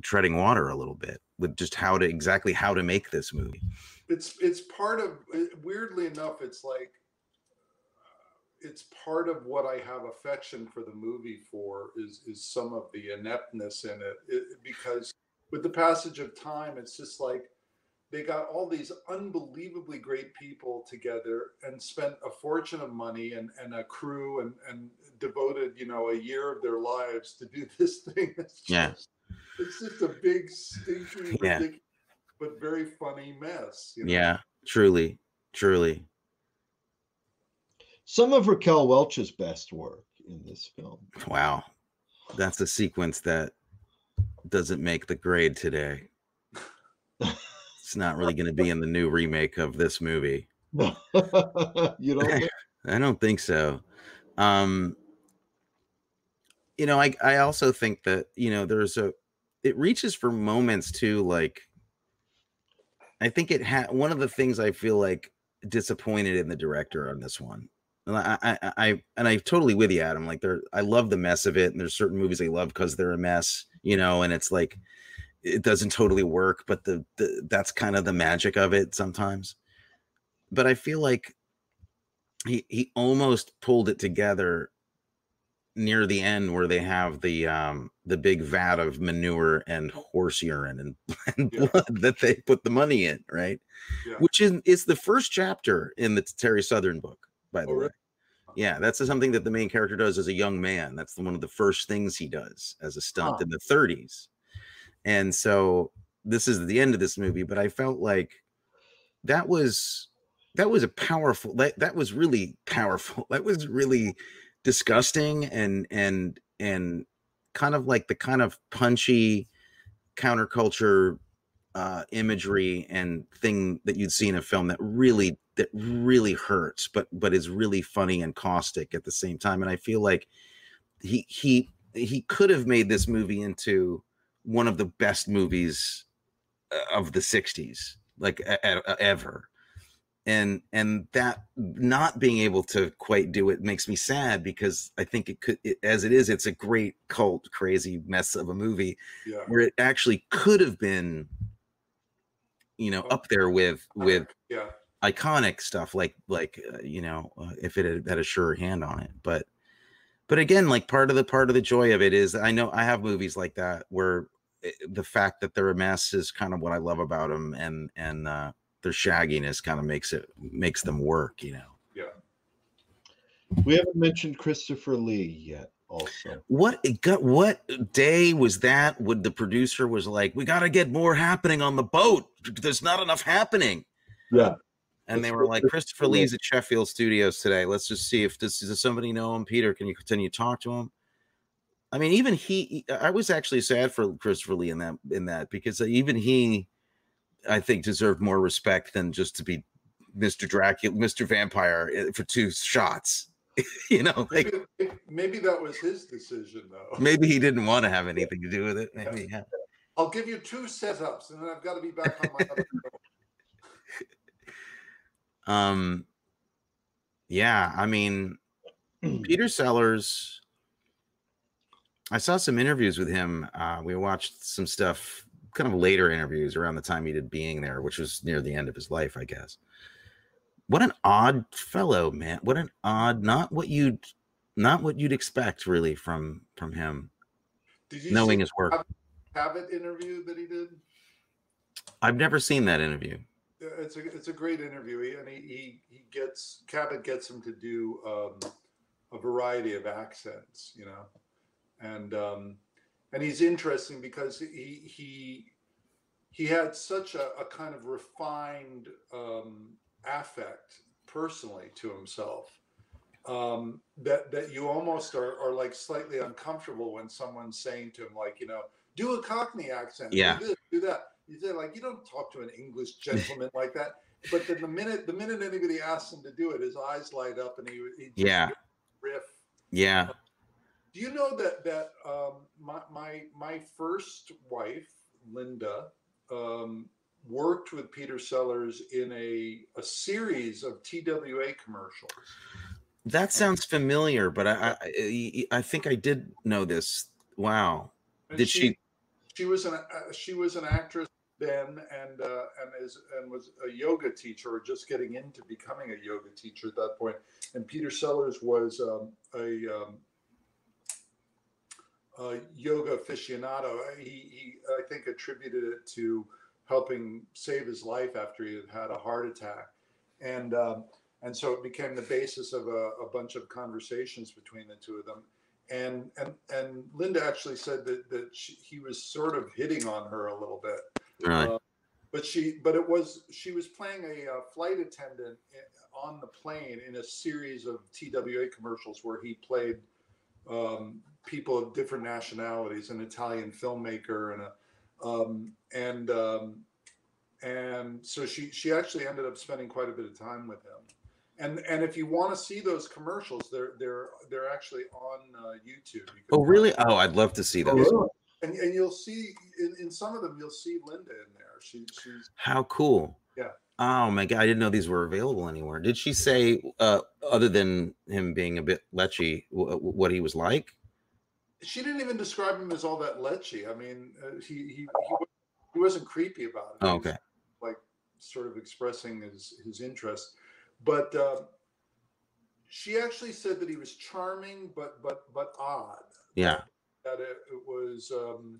treading water a little bit with just how to exactly how to make this movie. it's it's part of weirdly enough it's like it's part of what i have affection for the movie for is is some of the ineptness in it, it because with the passage of time it's just like they got all these unbelievably great people together and spent a fortune of money and, and a crew and, and devoted you know a year of their lives to do this thing it's Yeah. just, it's just a big stinky Yeah. ridiculous, but very funny mess you know? Yeah, truly, truly. some of Raquel Welch's best work in this film. Wow. That's a sequence that doesn't make the grade today. It's not really going to be in the new remake of this movie. you know, I don't think so. Um you know, I I also think that, you know, there's a it reaches for moments too like I think it had one of the things I feel like disappointed in the director on this one. And I, I, I, I and I totally with you, Adam. Like there, I love the mess of it, and there's certain movies I love because they're a mess, you know. And it's like it doesn't totally work, but the, the that's kind of the magic of it sometimes. But I feel like he he almost pulled it together near the end where they have the um the big vat of manure and horse urine and, and Yeah. blood that they put the money in, right? Yeah. Which is is the first chapter in the Terry Southern book, by the Oh, way. really? Yeah, that's something that the main character does as a young man. That's one of the first things he does as a stunt Huh. in the 30s. And so this is the end of this movie, but I felt like that was that was a powerful that that was really powerful. That was really disgusting and and and kind of like the kind of punchy counterculture uh imagery and thing that you'd see in a film that really that really hurts but but is really funny and caustic at the same time and i feel like he he he could have made this movie into one of the best movies uh, of the 60s like ever and and that not being able to quite do it makes me sad because i think it could it, as it is it's a great cult crazy mess of a movie Yeah. where it actually could have been you know up there with with Yeah. iconic stuff like like uh, you know uh, if it had, had a sure hand on it but but again like part of the part of the joy of it is i know i have movies like that where the fact that they're a mess is kind of what i love about them and and uh their shagginess kind of makes it makes them work you know Yeah. We haven't mentioned Christopher Lee yet. Also, what it got what day was that would the producer was like we got to get more happening on the boat there's not enough happening yeah, and they were like Christopher Lee's at Shepperton Studios today. Let's just see if this does somebody know him. Peter, can you continue you talk to him? I mean, even he. I was actually sad for Christopher Lee in that in that because even he, I think, deserved more respect than just to be Mister Dracula, Mister Vampire eh, for two shots. you know, like Maybe, maybe that was his decision, though. maybe he didn't want to have anything to do with it. Maybe, yeah. I'll give you two setups, and then I've got to be back on my other show. Um, yeah, I mean, Peter Sellers. I saw some interviews with him. Uh, we watched some stuff, kind of later interviews around the time he did being there, which was near the end of his life, I guess. What an odd fellow, man! What an odd, not what you'd, not what you'd expect really from from him, Did you knowing see his work. Cavett interview that he did? I've never seen that interview. It's a it's a great interview, he, and he, he he gets Cavett gets him to do um, a variety of accents, you know, and um, and he's interesting because he he he had such a, a kind of refined um, affect personally to himself um, that that you almost are, are like slightly uncomfortable when someone's saying to him like you know do a Cockney accent, Yeah. do this, do that. You say like you don't talk to an English gentleman like that. But then the minute the minute anybody asks him to do it, his eyes light up and he, he just Yeah. riff. Yeah, Do you know that that um, my my my first wife, Linda, um, worked with Peter Sellers in a a series of TWA commercials. that sounds familiar, but I I, I think I did know this. Wow, And did she? She was an uh, she was an actress then, and uh, and is and was a yoga teacher, or just getting into becoming a yoga teacher at that point. And Peter Sellers was um, a, um, a yoga aficionado. He, he I think attributed it to helping save his life after he had had a heart attack, and um, and so it became the basis of a, a bunch of conversations between the two of them and and and Linda actually said that that she, he was sort of hitting on her a little bit. Really? Uh, but she but it was she was playing a, uh flight attendant on the plane in a series of TWA commercials where he played um, people of different nationalities, an Italian filmmaker and a um, and um, and so she she actually ended up spending quite a bit of time with him. And and if you want to see those commercials, they're they're they're actually on uh, YouTube. You Oh, really? Oh, I'd love to see Oh, those. really? And and you'll see in, in some of them you'll see Linda in there. She she's How cool. Yeah. Oh my god, I didn't know these were available anywhere. Did she say uh other than him being a bit lechy what he was like? She didn't even describe him as all that lechy. I mean, uh, he, he he he wasn't creepy about it. Oh, okay. like sort of expressing his his interest, but uh, she actually said that he was charming, but but but odd. Yeah. That it, it was um,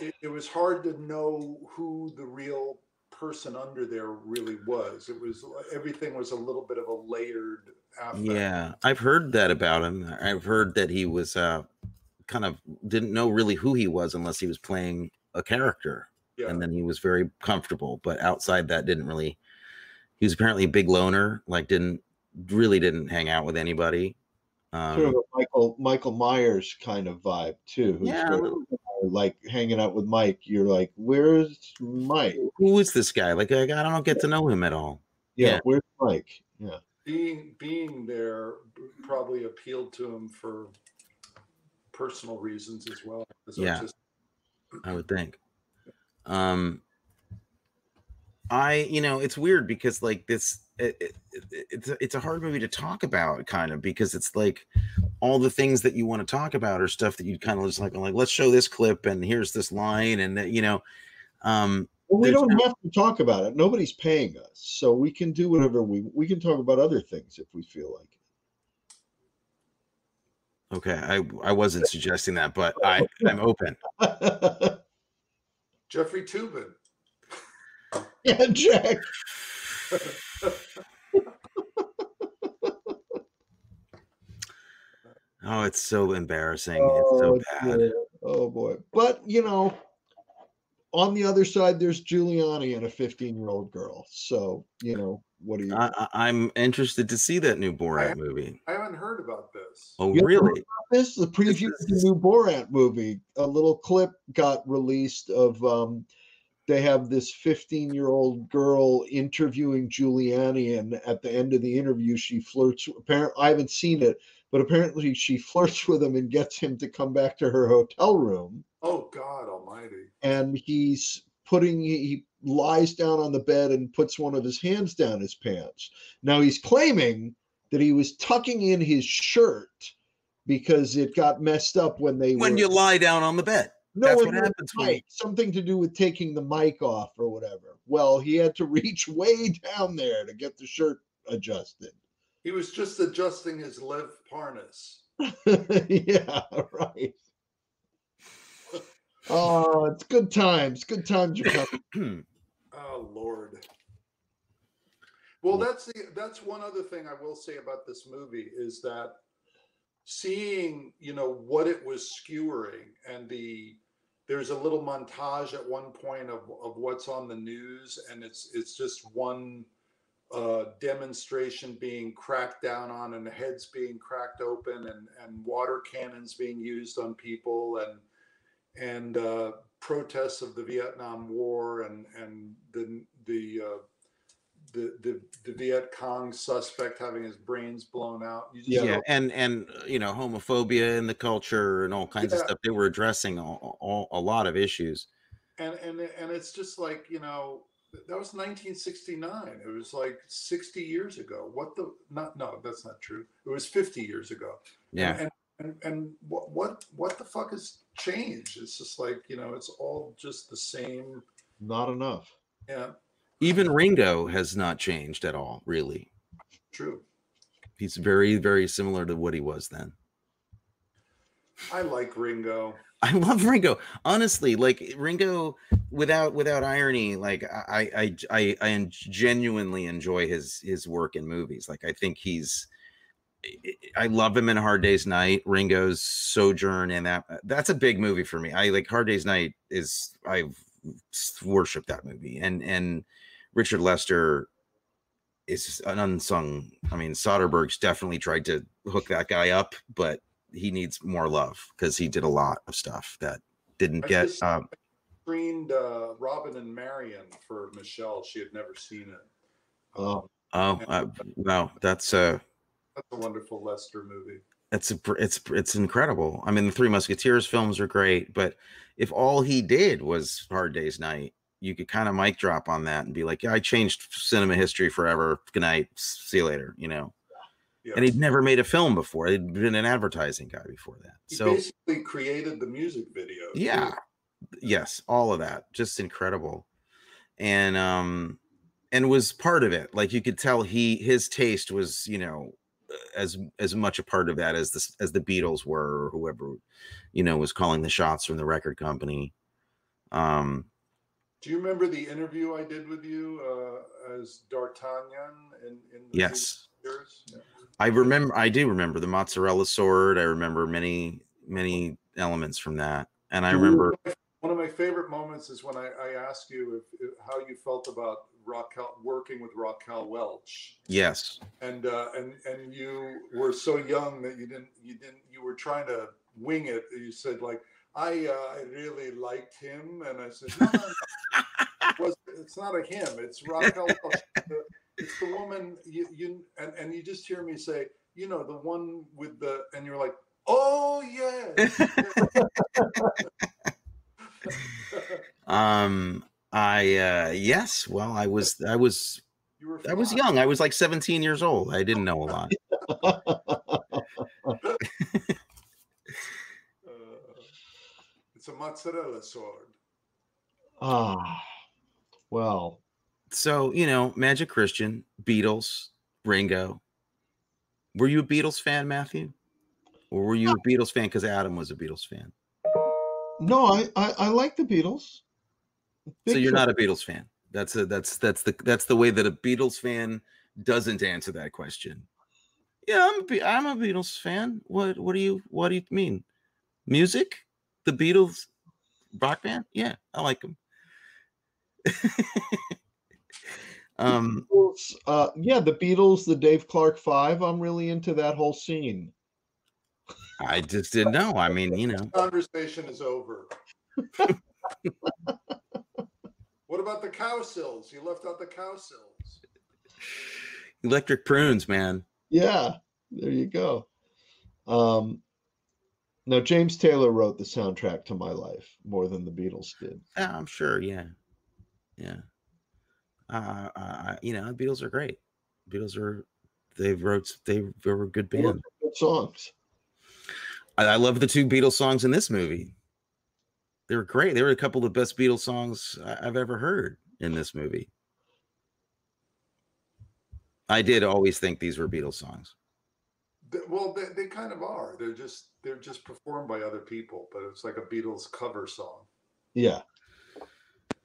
it, it was hard to know who the real person under there really was. It was everything was a little bit of a layered. Affect. Yeah. I've heard that about him. I've heard that he was uh kind of didn't know really who he was unless he was playing a character. Yeah. And then he was very comfortable, but outside that didn't really he was apparently a big loner, like didn't really didn't hang out with anybody. Um, sort of a Michael Michael Myers kind of vibe too. Who's Yeah, sort of, like hanging out with Mike. You're like, where's Mike? who is this guy? Like I, I don't get to know him at all. Yeah, Yeah. where's Mike? Yeah. being being there probably appealed to him for personal reasons as well as Yeah. artistic I would think. Um, I, you know, it's weird because like this, it, it, it, it's a, it's a hard movie to talk about, kind of, because it's like all the things that you want to talk about are stuff that you kind of just like, like let's show this clip and here's this line, and that, you know, um, Well, we don't no- have to talk about it. Nobody's paying us, so we can do whatever we we can talk about other things if we feel like okay, I I wasn't suggesting that, but I I'm open. Jeffrey Toobin. yeah, Jack. Oh, it's so embarrassing. It's so bad. dear. Oh boy. But you know, on the other side, there's Giuliani and a 15 year old girl. So you know, what do you? I, I- I'm interested to see that new Borat movie. I haven't heard about this. Oh, You really? this is the preview of the new Borat movie. A little clip got released of um they have this 15 year old girl interviewing Giuliani, and at the end of the interview, she flirts. Apparently, I haven't seen it, but apparently, she flirts with him and gets him to come back to her hotel room. Oh God Almighty! And he's putting he lies down on the bed and puts one of his hands down his pants. Now he's claiming that he was tucking in his shirt because it got messed up when they When were, you lie down on the bed. No, that's when what you happens when mic, something to do with taking the mic off or whatever. Well, he had to reach way down there to get the shirt adjusted. He was just adjusting his Lev Parnas. yeah, right. Oh, it's good times. Good times are coming. Oh Lord. Well, that's the that's one other thing I will say about this movie is that seeing you know what it was skewering and the there's a little montage at one point of, of what's on the news and it's it's just one uh, demonstration being cracked down on and heads being cracked open and, and water cannons being used on people and and uh, protests of the Vietnam War and and the the uh, the, the the Viet Cong suspect having his brains blown out. You just yeah, go, and and you know homophobia in the culture and all kinds of stuff they were addressing all, all, a lot of issues and and and it's just like you know that was 1969. It was like 60 years ago. What the? Not no, that's not true. It was 50 years ago. yeah And and, and what what what the fuck has changed? It's just like you know, it's all just the same. Not enough. Yeah, even ringo has not changed at all really true. he's very very similar to what he was then I like Ringo. i love ringo honestly like ringo without without irony like i i i, I genuinely enjoy his his work in movies like i think he's I love him in Hard Day's Night, Ringo's Sojourn, and that that's a big movie for me. I like Hard Day's Night is I've worshipped that movie, and and Richard Lester is an unsung. I mean, Soderbergh's definitely tried to hook that guy up, but he needs more love because he did a lot of stuff that didn't I get. Um, Screened uh, Robin and Marian for Michelle. She had never seen it. Oh. oh, uh, wow, that's uh That's a wonderful Lester movie. it's a, it's it's incredible. I mean, the Three Musketeers films are great, but if all he did was Hard Day's Night, you could kind of mic drop on that and be like, "Yeah, I changed cinema history forever. Good night. See you later." You know. Yeah. And he'd never made a film before. He'd been an advertising guy before that. he So basically created the music video. too. yeah, yes, all of that, just incredible, and um, and was part of it. Like you could tell he his taste was, you know, as as much a part of that as the as the Beatles were, or whoever, you know, was calling the shots from the record company. Um, Do you remember the interview I did with you uh, as D'Artagnan in, in the yes, years? Yeah. I remember. I do remember the mozzarella sword. I remember many many elements from that, and I remember. One of my favorite moments is when I, I asked you if, if, how you felt about Raquel working with Raquel Welch, Yes, and uh, and and you were so young that you didn't you didn't you were trying to wing it. You said like I uh, I really liked him, and I said no, no, no. It was, it's not a him. It's Raquel. It's the woman you you and, and you just hear me say you know the one with the and you're like oh yeah. um, I uh, yes, well, I was I was I was young. I was like 17 years old. I didn't know a lot. Uh, it's a mozzarella sword. ah, well, So you know, Magic Christian, Beatles, Ringo. Were you a Beatles fan, Matthew, or were you a Beatles fan because Adam was a Beatles fan? no, I I, I like the Beatles. so you're fan. not a Beatles fan. That's a that's that's the that's the way that a Beatles fan doesn't answer that question. Yeah, I'm a, Be- I'm a Beatles fan. What what do you what do you mean? Music? The Beatles rock band? Yeah, I like them. um Beatles, uh, yeah, the Beatles, the Dave Clark Five. I'm really into that whole scene. I just didn't know. I mean, you know, Conversation is over. what about the Cowsills? You left out the Cowsills. electric prunes, man. Yeah, there you go. Um, now James Taylor wrote the soundtrack to my life more than the Beatles did. Yeah, I'm sure. Yeah, yeah. Uh, uh, you know, Beatles are great. Beatles are they wrote they were a good were band. Good songs. I, I love the two Beatles songs in this movie. They were great. They were a couple of the best Beatles songs I've ever heard in this movie. I did always think these were Beatles songs. Th- Well, they, they kind of are. They're just they're just performed by other people, but it's like a Beatles cover song. Yeah,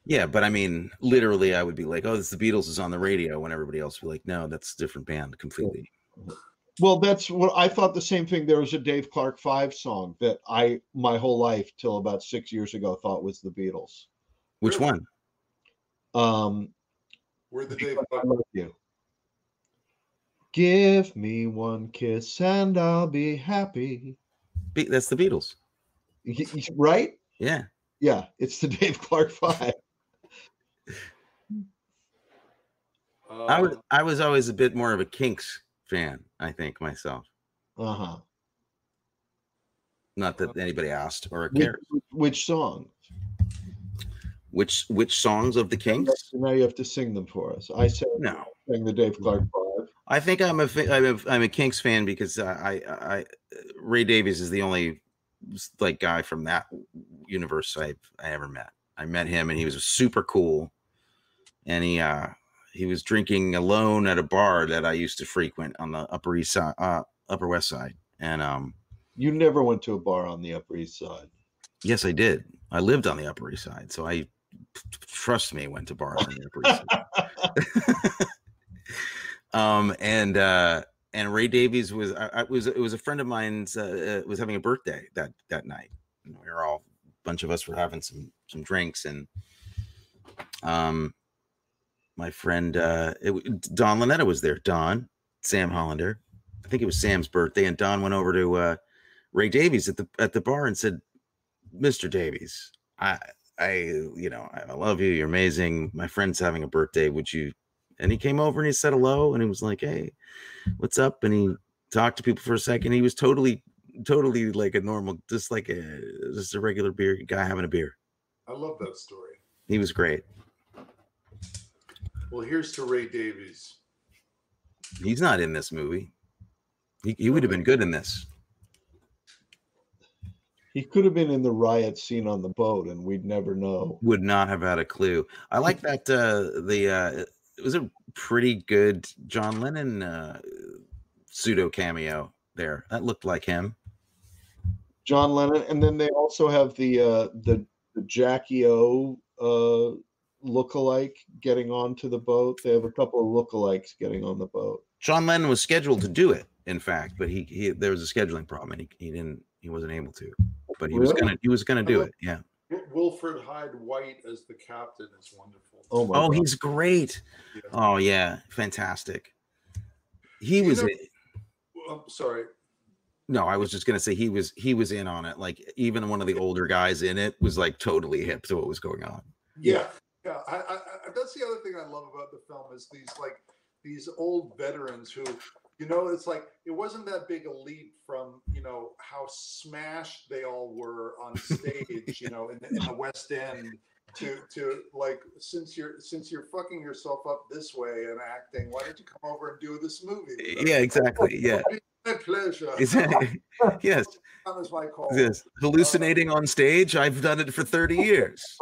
Yeah, but I mean, literally, I would be like, "Oh, this the Beatles is on the radio," when everybody else would be like, "No, that's a different band completely." well, that's what I thought. The same thing. There was a Dave Clark Five song that I my whole life till about six years ago thought was the Beatles. Which Really? one? Um, Where the Dave I love you. Give me one kiss and I'll be happy. Be- That's the Beatles. Y- y- Right? Yeah. Yeah, it's the Dave Clark Five. I was I was always a bit more of a Kinks fan, I think myself. Uh huh. Not that anybody asked or Which, cared. which song? Which which songs of the Kinks? Now you have to sing them for us. I sang, No, sang the Dave Clark Five. I think I'm a I'm a, I'm a Kinks fan because I, I I Ray Davies is the only like guy from that universe I I ever met. I met him and he was super cool, and he uh he was drinking alone at a bar that I used to frequent on the Upper East Side, uh, Upper West Side, and um You never went to a bar on the Upper East Side. yes I did. I lived on the Upper East Side, so I trust me went to bars on the Upper East Side. um and uh and ray davies was i, I was it was a friend of mine's uh, uh, was having a birthday that that night. And we were all a bunch of us were having some some drinks and um my friend uh it, don Lanetta was there don sam hollander. I think it was sam's birthday and don went over to uh ray davies at the at the bar and said mr davies i i you know i love you you're amazing. My friend's having a birthday. Would you and he came over and he said hello and he was like hey what's up? And he talked to people for a second. He was totally totally like a normal just like a just a regular beer guy having a beer. I love that story. he was great. Well, here's to Ray Davies. he's not in this movie. He, he would have been good in this. He could have been in the riot scene on the boat, and we'd never know. would not have had a clue. I like that uh the uh it was a pretty good john lennon uh pseudo cameo there that looked like him John Lennon, and then they also have the uh, the the Jackie O uh, lookalike getting onto the boat. They have a couple of lookalikes getting on the boat. John Lennon was scheduled to do it, in fact, but he, he there was a scheduling problem and he, he didn't he wasn't able to. But he was gonna he was gonna do it. Yeah. Wilfrid Hyde White as the captain is wonderful. Oh my! Oh, God. he's great. Yeah. Oh yeah, fantastic. He You was know- i- I'm sorry. no, I was just gonna say he was he was in on it. Like even one of the older guys in it was like totally hip to what was going on. Yeah, yeah. I, I, I, that's the other thing I love about the film is these like these old veterans who You know, it's like it wasn't that big a leap from you know how smashed they all were on stage, you know, in, in the West End to to like since you're since you're fucking yourself up this way and acting, why don't you come over and do this movie? Yeah, exactly. Yeah. My pleasure. Exactly. yes. That was my call. Yes. Hallucinating on stage. I've done it for 30 years.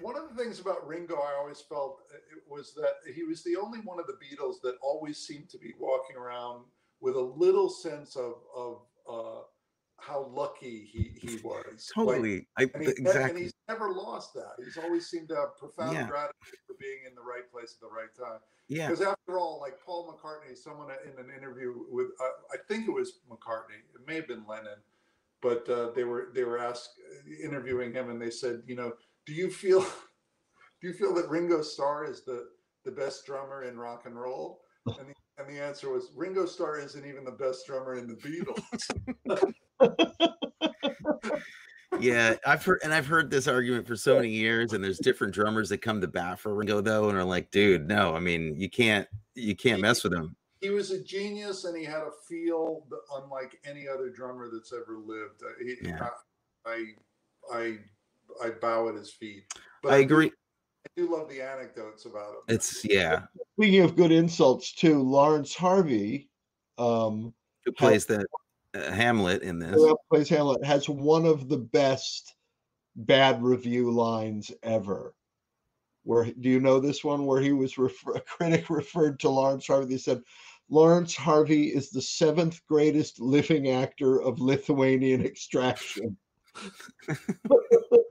One of the things about Ringo, I always felt uh, it was that he was the only one of the Beatles that always seemed to be walking around with a little sense of of uh, how lucky he, he was. Totally. Like, I, and, exactly. and he's never lost that. He's always seemed to have profound Yeah. gratitude for being in the right place at the right time. yeah. Because after all, like Paul McCartney, someone in an interview with, uh, I think it was McCartney, it may have been Lennon, but uh, they were they were asked interviewing him, and they said, you know, do you feel do you feel that Ringo Starr is the the best drummer in rock and roll? And the, and the answer was Ringo Starr isn't even the best drummer in the Beatles. Yeah, I've heard and I've heard this argument for so many years, and there's different drummers that come to bat for Ringo though, and are like, dude, no, I mean, you can't you can't mess with him. he was a genius, and he had a feel unlike any other drummer that's ever lived. Uh, He, Yeah. I, I I I bow at his feet. But I agree. I do love the anecdotes about him. It's yeah. Speaking of good insults too, Lawrence Harvey, um, Who plays the uh, Hamlet in this? who plays Hamlet, has one of the best bad review lines ever. Where do you know this one? Where he was refer- a critic referred to Lawrence Harvey. He said Lawrence Harvey is the seventh greatest living actor of Lithuanian extraction.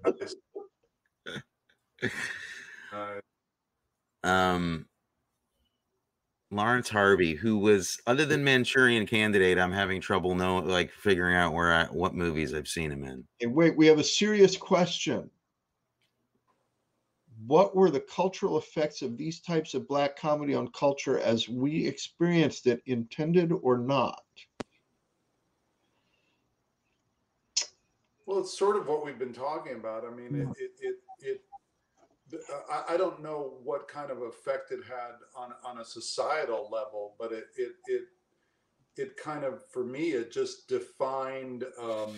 Uh, um Lawrence Harvey, who was other than Manchurian Candidate, I'm having trouble know like figuring out where I what movies I've seen him in. And wait, we have a serious question. What were the cultural effects of these types of black comedy on culture as we experienced it, intended or not? well, it's sort of what we've been talking about. I mean, it it it. it the- I, I don't know what kind of effect it had on on a societal level, but it it it it kind of for me it just defined um,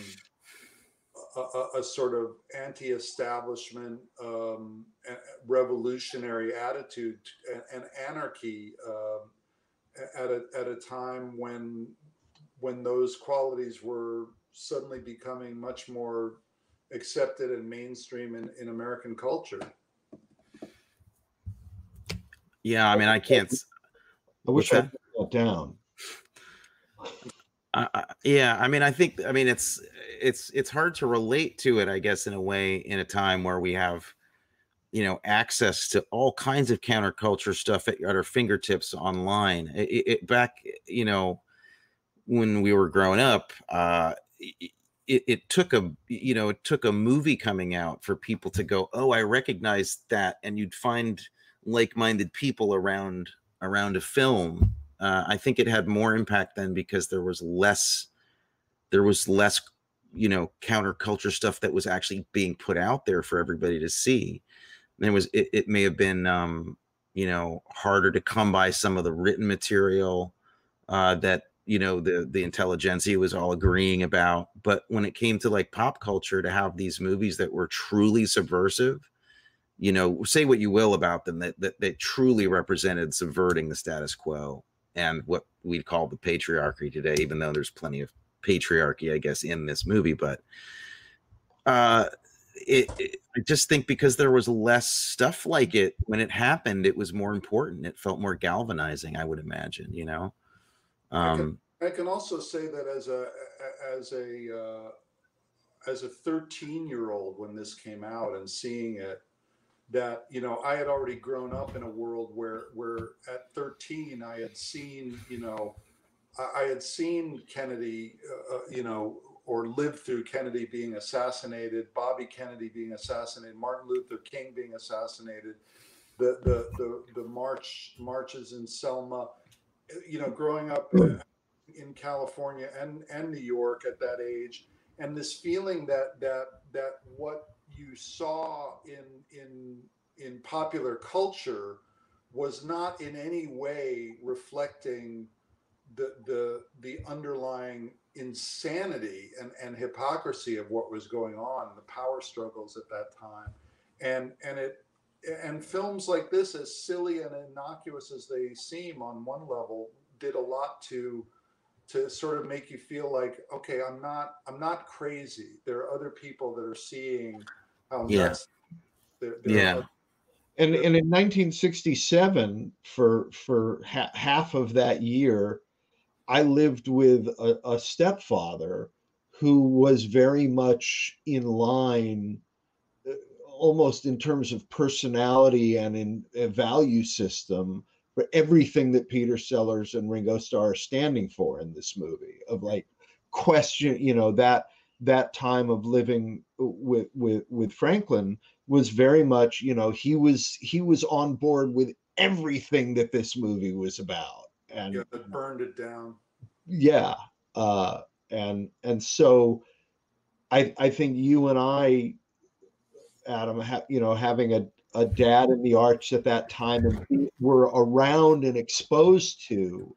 a, a, sort of anti-establishment um, revolutionary attitude and, and anarchy um, at a at a time when when those qualities were suddenly becoming much more accepted and mainstream in, in American culture. Yeah, I mean I can't I wish I put that down. I, I- yeah, I mean, I think, I mean, it's it's it's hard to relate to it, I guess, in a way, in a time where we have, you know, access to all kinds of counterculture stuff at, at our fingertips online. It, it- back, you know, when we were growing up, uh, it, it took a, you know, it took a movie coming out for people to go, oh, I recognize that, and you'd find like-minded people around around a film uh, I think it had more impact then because there was less, there was less, you know, counterculture stuff that was actually being put out there for everybody to see. And it was, it, it may have been, um, you know, harder to come by some of the written material uh, that you know the the intelligentsia was all agreeing about. But when it came to like pop culture, to have these movies that were truly subversive, you know, say what you will about them, that that, that truly represented subverting the status quo and what we'd call the patriarchy today, even though there's plenty of patriarchy, I guess, in this movie. But uh, it, it, I just think because there was less stuff like it when it happened, it was more important. It felt more galvanizing, I would imagine. You know, um, I can also say that as a as a uh, as a 13 year old when this came out and seeing it that you know I had already grown up in a world where where at 13 I had seen you know I, I had seen Kennedy uh, uh, you know or lived through Kennedy being assassinated, Bobby Kennedy being assassinated, Martin Luther King being assassinated, the the the, the march marches in Selma, you know, growing up uh, in California and and New York at that age, and this feeling that that that what you saw in in in popular culture was not in any way reflecting the the the underlying insanity and, and hypocrisy of what was going on, the power struggles at that time. And and it and films like this, as silly and innocuous as they seem on one level, did a lot to to sort of make you feel like, okay, I'm not I'm not crazy. There are other people that are seeing how Yeah. nuts there- there are Yeah. other- And and in 1967, for for ha- half of that year, I lived with a, a stepfather who was very much in line, uh, almost in terms of personality and in a value system for everything that Peter Sellers and Ringo Starr are standing for in this movie. Of like question, you know that that time of living with with with Franklin was very much you know he was he was on board with everything that this movie was about and yeah, that burned it down. yeah uh and and so i i think you and i adam ha, you know having a a dad in the arts at that time and were around and exposed to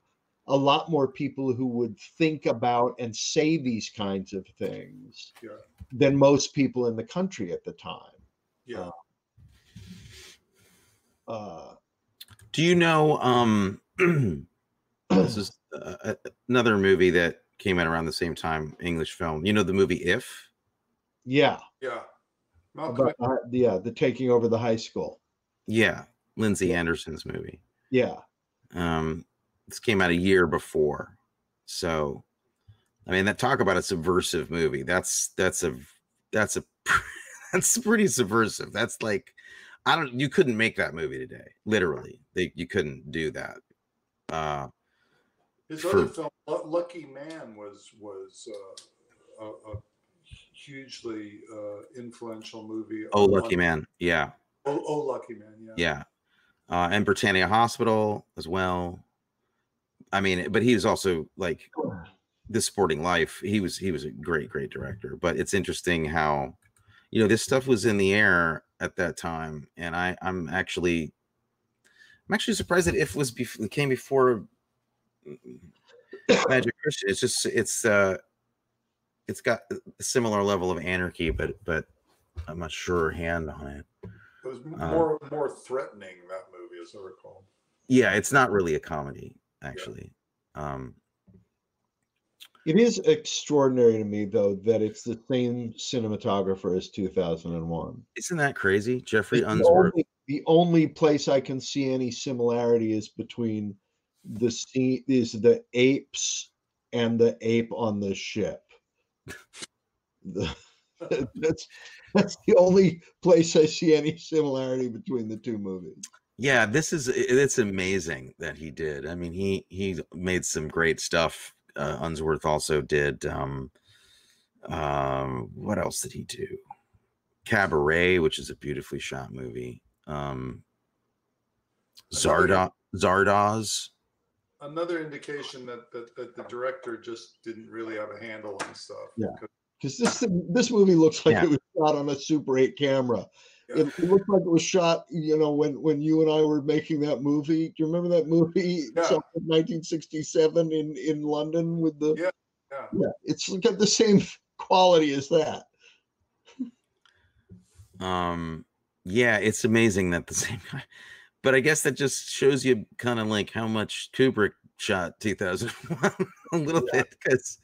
a lot more people who would think about and say these kinds of things Yeah. than most people in the country at the time Yeah. uh Do you know? Um, this is uh, uh, another movie that came out around the same time. English film. You know the movie If? yeah Yeah. Malcolm about, uh, yeah the taking over the high school Yeah, Lindsay Anderson's movie. yeah Um, this came out a year before, so I mean, that talk about a subversive movie. That's that's a that's a that's pretty subversive. That's like I don't you couldn't make that movie today. Literally, they you couldn't do that. Uh, His for- other film, Lucky Man, was was uh, a, a hugely uh, influential movie. oh, Lucky Man, yeah, Oh, oh, Lucky Man. Yeah. yeah, uh, and Britannia Hospital as well. I mean, but he was also like this sporting life he was he was a great great director but it's interesting how you know this stuff was in the air at that time and i i'm actually i'm actually surprised that if was bef- it came before magic christian. It's just it's uh it's got a similar level of anarchy but but I'm a much surer hand on it. It was m- Uh, more more threatening that movie, as I recall. yeah it's not really a comedy actually um It is extraordinary to me, though, that it's the same cinematographer as 2001. isn't that crazy geoffrey It's the unsworth only, the only place I can see any similarity is between the scene is the apes and the ape on the ship. The- that's that's the only place I see any similarity between the two movies. Yeah, this is it's amazing that he did. I mean, he he made some great stuff. Uh, Unsworth also did. Um, um, what else did he do? Cabaret, which is a beautifully shot movie. Um, Zarda Zardoz. Another indication that, that that the director just didn't really have a handle on stuff. Yeah. because- Because this this movie looks like Yeah. it was shot on a Super 8 camera. Yeah. It, it looked like it was shot, you know, when when you and I were making that movie. Do you remember that movie, Yeah. some- 1967 in in London with the? Yeah, yeah. yeah. It's got the same quality as that. Um, yeah, it's amazing that the same guy. But I guess that just shows you kind of like how much Kubrick shot 2001 a little bit because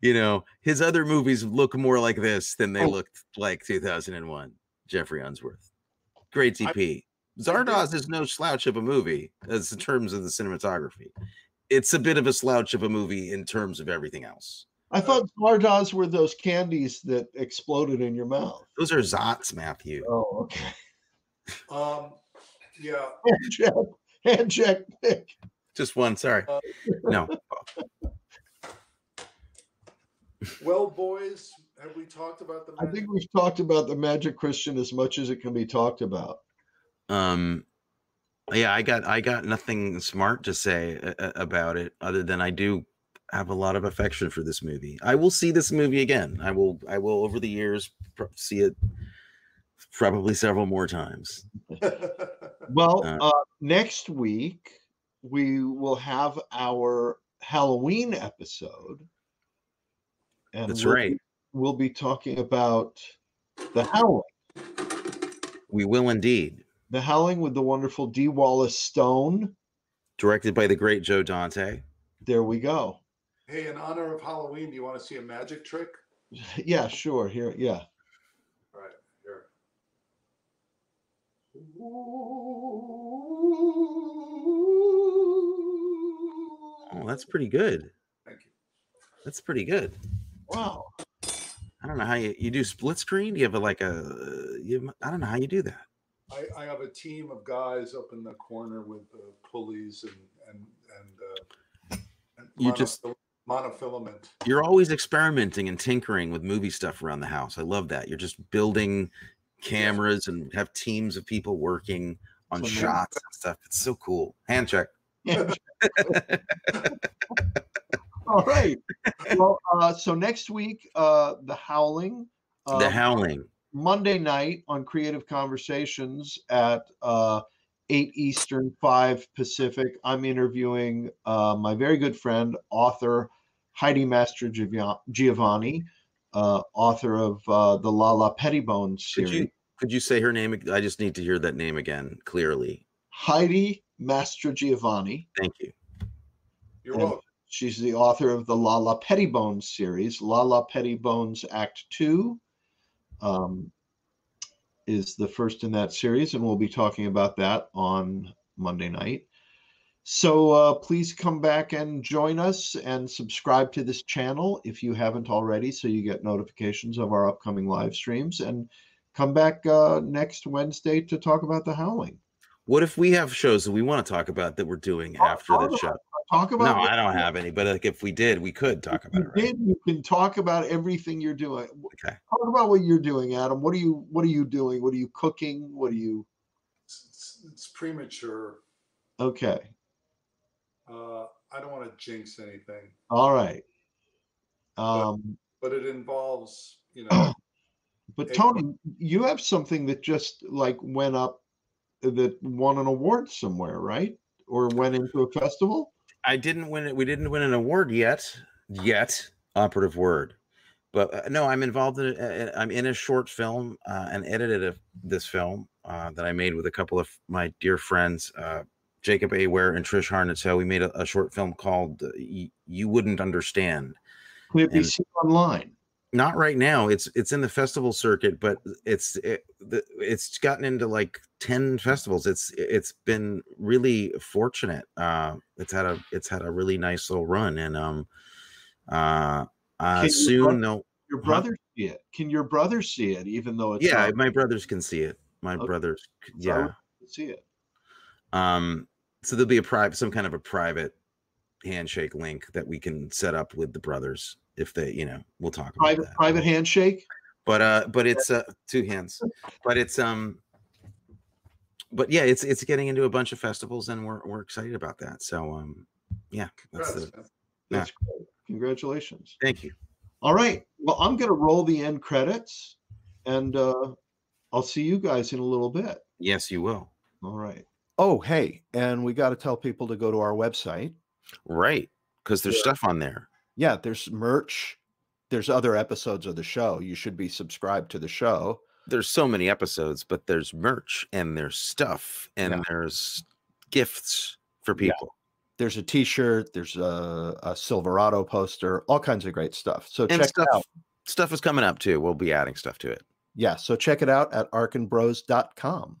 you know his other movies look more like this than they Oh. looked like 2001. Geoffrey Unsworth, great I- DP. Zardoz is no slouch of a movie as in terms of the cinematography. It's a bit of a slouch of a movie in terms of everything else. I thought Zardoz were those candies that exploded in your mouth. Those are Zotz, Matthew. Oh, okay. Um, yeah. Hand check, hand check. Nick. Just one, sorry. Uh, No, Well, boys, have we talked about the? I think we've talked about the Magic Christian as much as it can be talked about. um yeah i got i got nothing smart to say a- a- about it other than i do have a lot of affection for this movie i will see this movie again i will i will over the years pro- see it probably several more times Well, Uh, uh, next week we will have our Halloween episode. And That's we'll right. Be, we'll be talking about the Howling. We will indeed. The Howling with the wonderful Dee Wallace Stone. Directed by the great Joe Dante. There we go. Hey, in honor of Halloween, do you want to see a magic trick? Yeah, sure. Here, yeah. All right, here. Oh, that's pretty good. Thank you. That's pretty good. Wow. I don't know how you you do split screen. Do you have a, like a you? I don't know how you do that. I, I have a team of guys up in the corner with uh, pulleys and and and, uh, and You just- monofil- monofilament. You're always experimenting and tinkering with movie stuff around the house. I love that. You're just building cameras and have teams of people working on shots and stuff. It's so cool. Hand check. All right. Well, uh, so next week, uh, The Howling. Uh, the Howling. Monday night on Creative Conversations at uh, 8 Eastern, 5 Pacific. I'm interviewing uh, my very good friend, author Heidi Master Giovanni, uh, author of uh, the Lala Pettibone Could series. you could you say her name? I just need to hear that name again clearly. Heidi Mastrogiovanni. Thank you. You're And- welcome. She's the author of the Lala Pettibones series. Lala Pettibones Act Two um, is the first in that series, and we'll be talking about that on Monday night. So uh, please come back and join us and subscribe to this channel if you haven't already, so you get notifications of our upcoming live streams. And come back uh, next Wednesday to talk about the Howling. What if we have shows that we want to talk about that we're doing Talk- after the show? Talk No, about I don't have any. But like if we did, we could talk If about you it. Right? did, you can talk about everything you're doing. Okay. Talk about what you're doing, Adam. What are you What are you doing? What are you cooking? What are you? It's, it's, it's premature. Okay. Uh, I don't want to jinx anything, All right. Um, but it involves, you know, but Tony, you have something that just like went up that won an award somewhere, right? Or went into a festival. I didn't win it. We didn't win an award yet. Yet, operative word. But uh, no, I'm involved in. A, I'm in a short film uh, and edited a, this film uh, that I made with a couple of my dear friends, uh, Jacob Aware and Trish Harnetzel. We made a, a short film called uh, "You Wouldn't Understand." Can it be seen online? Not right now. It's it's in the festival circuit, but it's it, the, it's gotten into like ten festivals. It's it's been really fortunate. Uh, it's had a it's had a really nice little run, and um, uh, uh Can soon they'll Your Huh? brother see it? Can your brother see it? Even though it's yeah, not- my brothers can see it. My Okay. brothers, yeah. see it. Um, so there'll be a private, some kind of a private handshake link that we can set up with the brothers if they, you know, we'll talk about Private that. private handshake. but uh but it's uh two hands but it's um but yeah it's it's getting into a bunch of festivals and we're we're excited about that so um yeah that's congrats, the, man. That's great. Congratulations. thank you All right. Well, I'm going to roll the end credits and uh, I'll see you guys in a little bit. yes you will All right. Oh, hey, and we got to tell people to go to our website. Right because there's Yeah. stuff on there Yeah, there's merch. There's other episodes of the show. You should be subscribed to the show. there's so many episodes but there's merch and there's stuff and Yeah. there's gifts for people There's a T-shirt. There's a, a Silverado poster. All kinds of great stuff. So and check stuff it out. stuff is coming up too we'll be adding stuff to it Yeah, so check it out at arkinbros.com.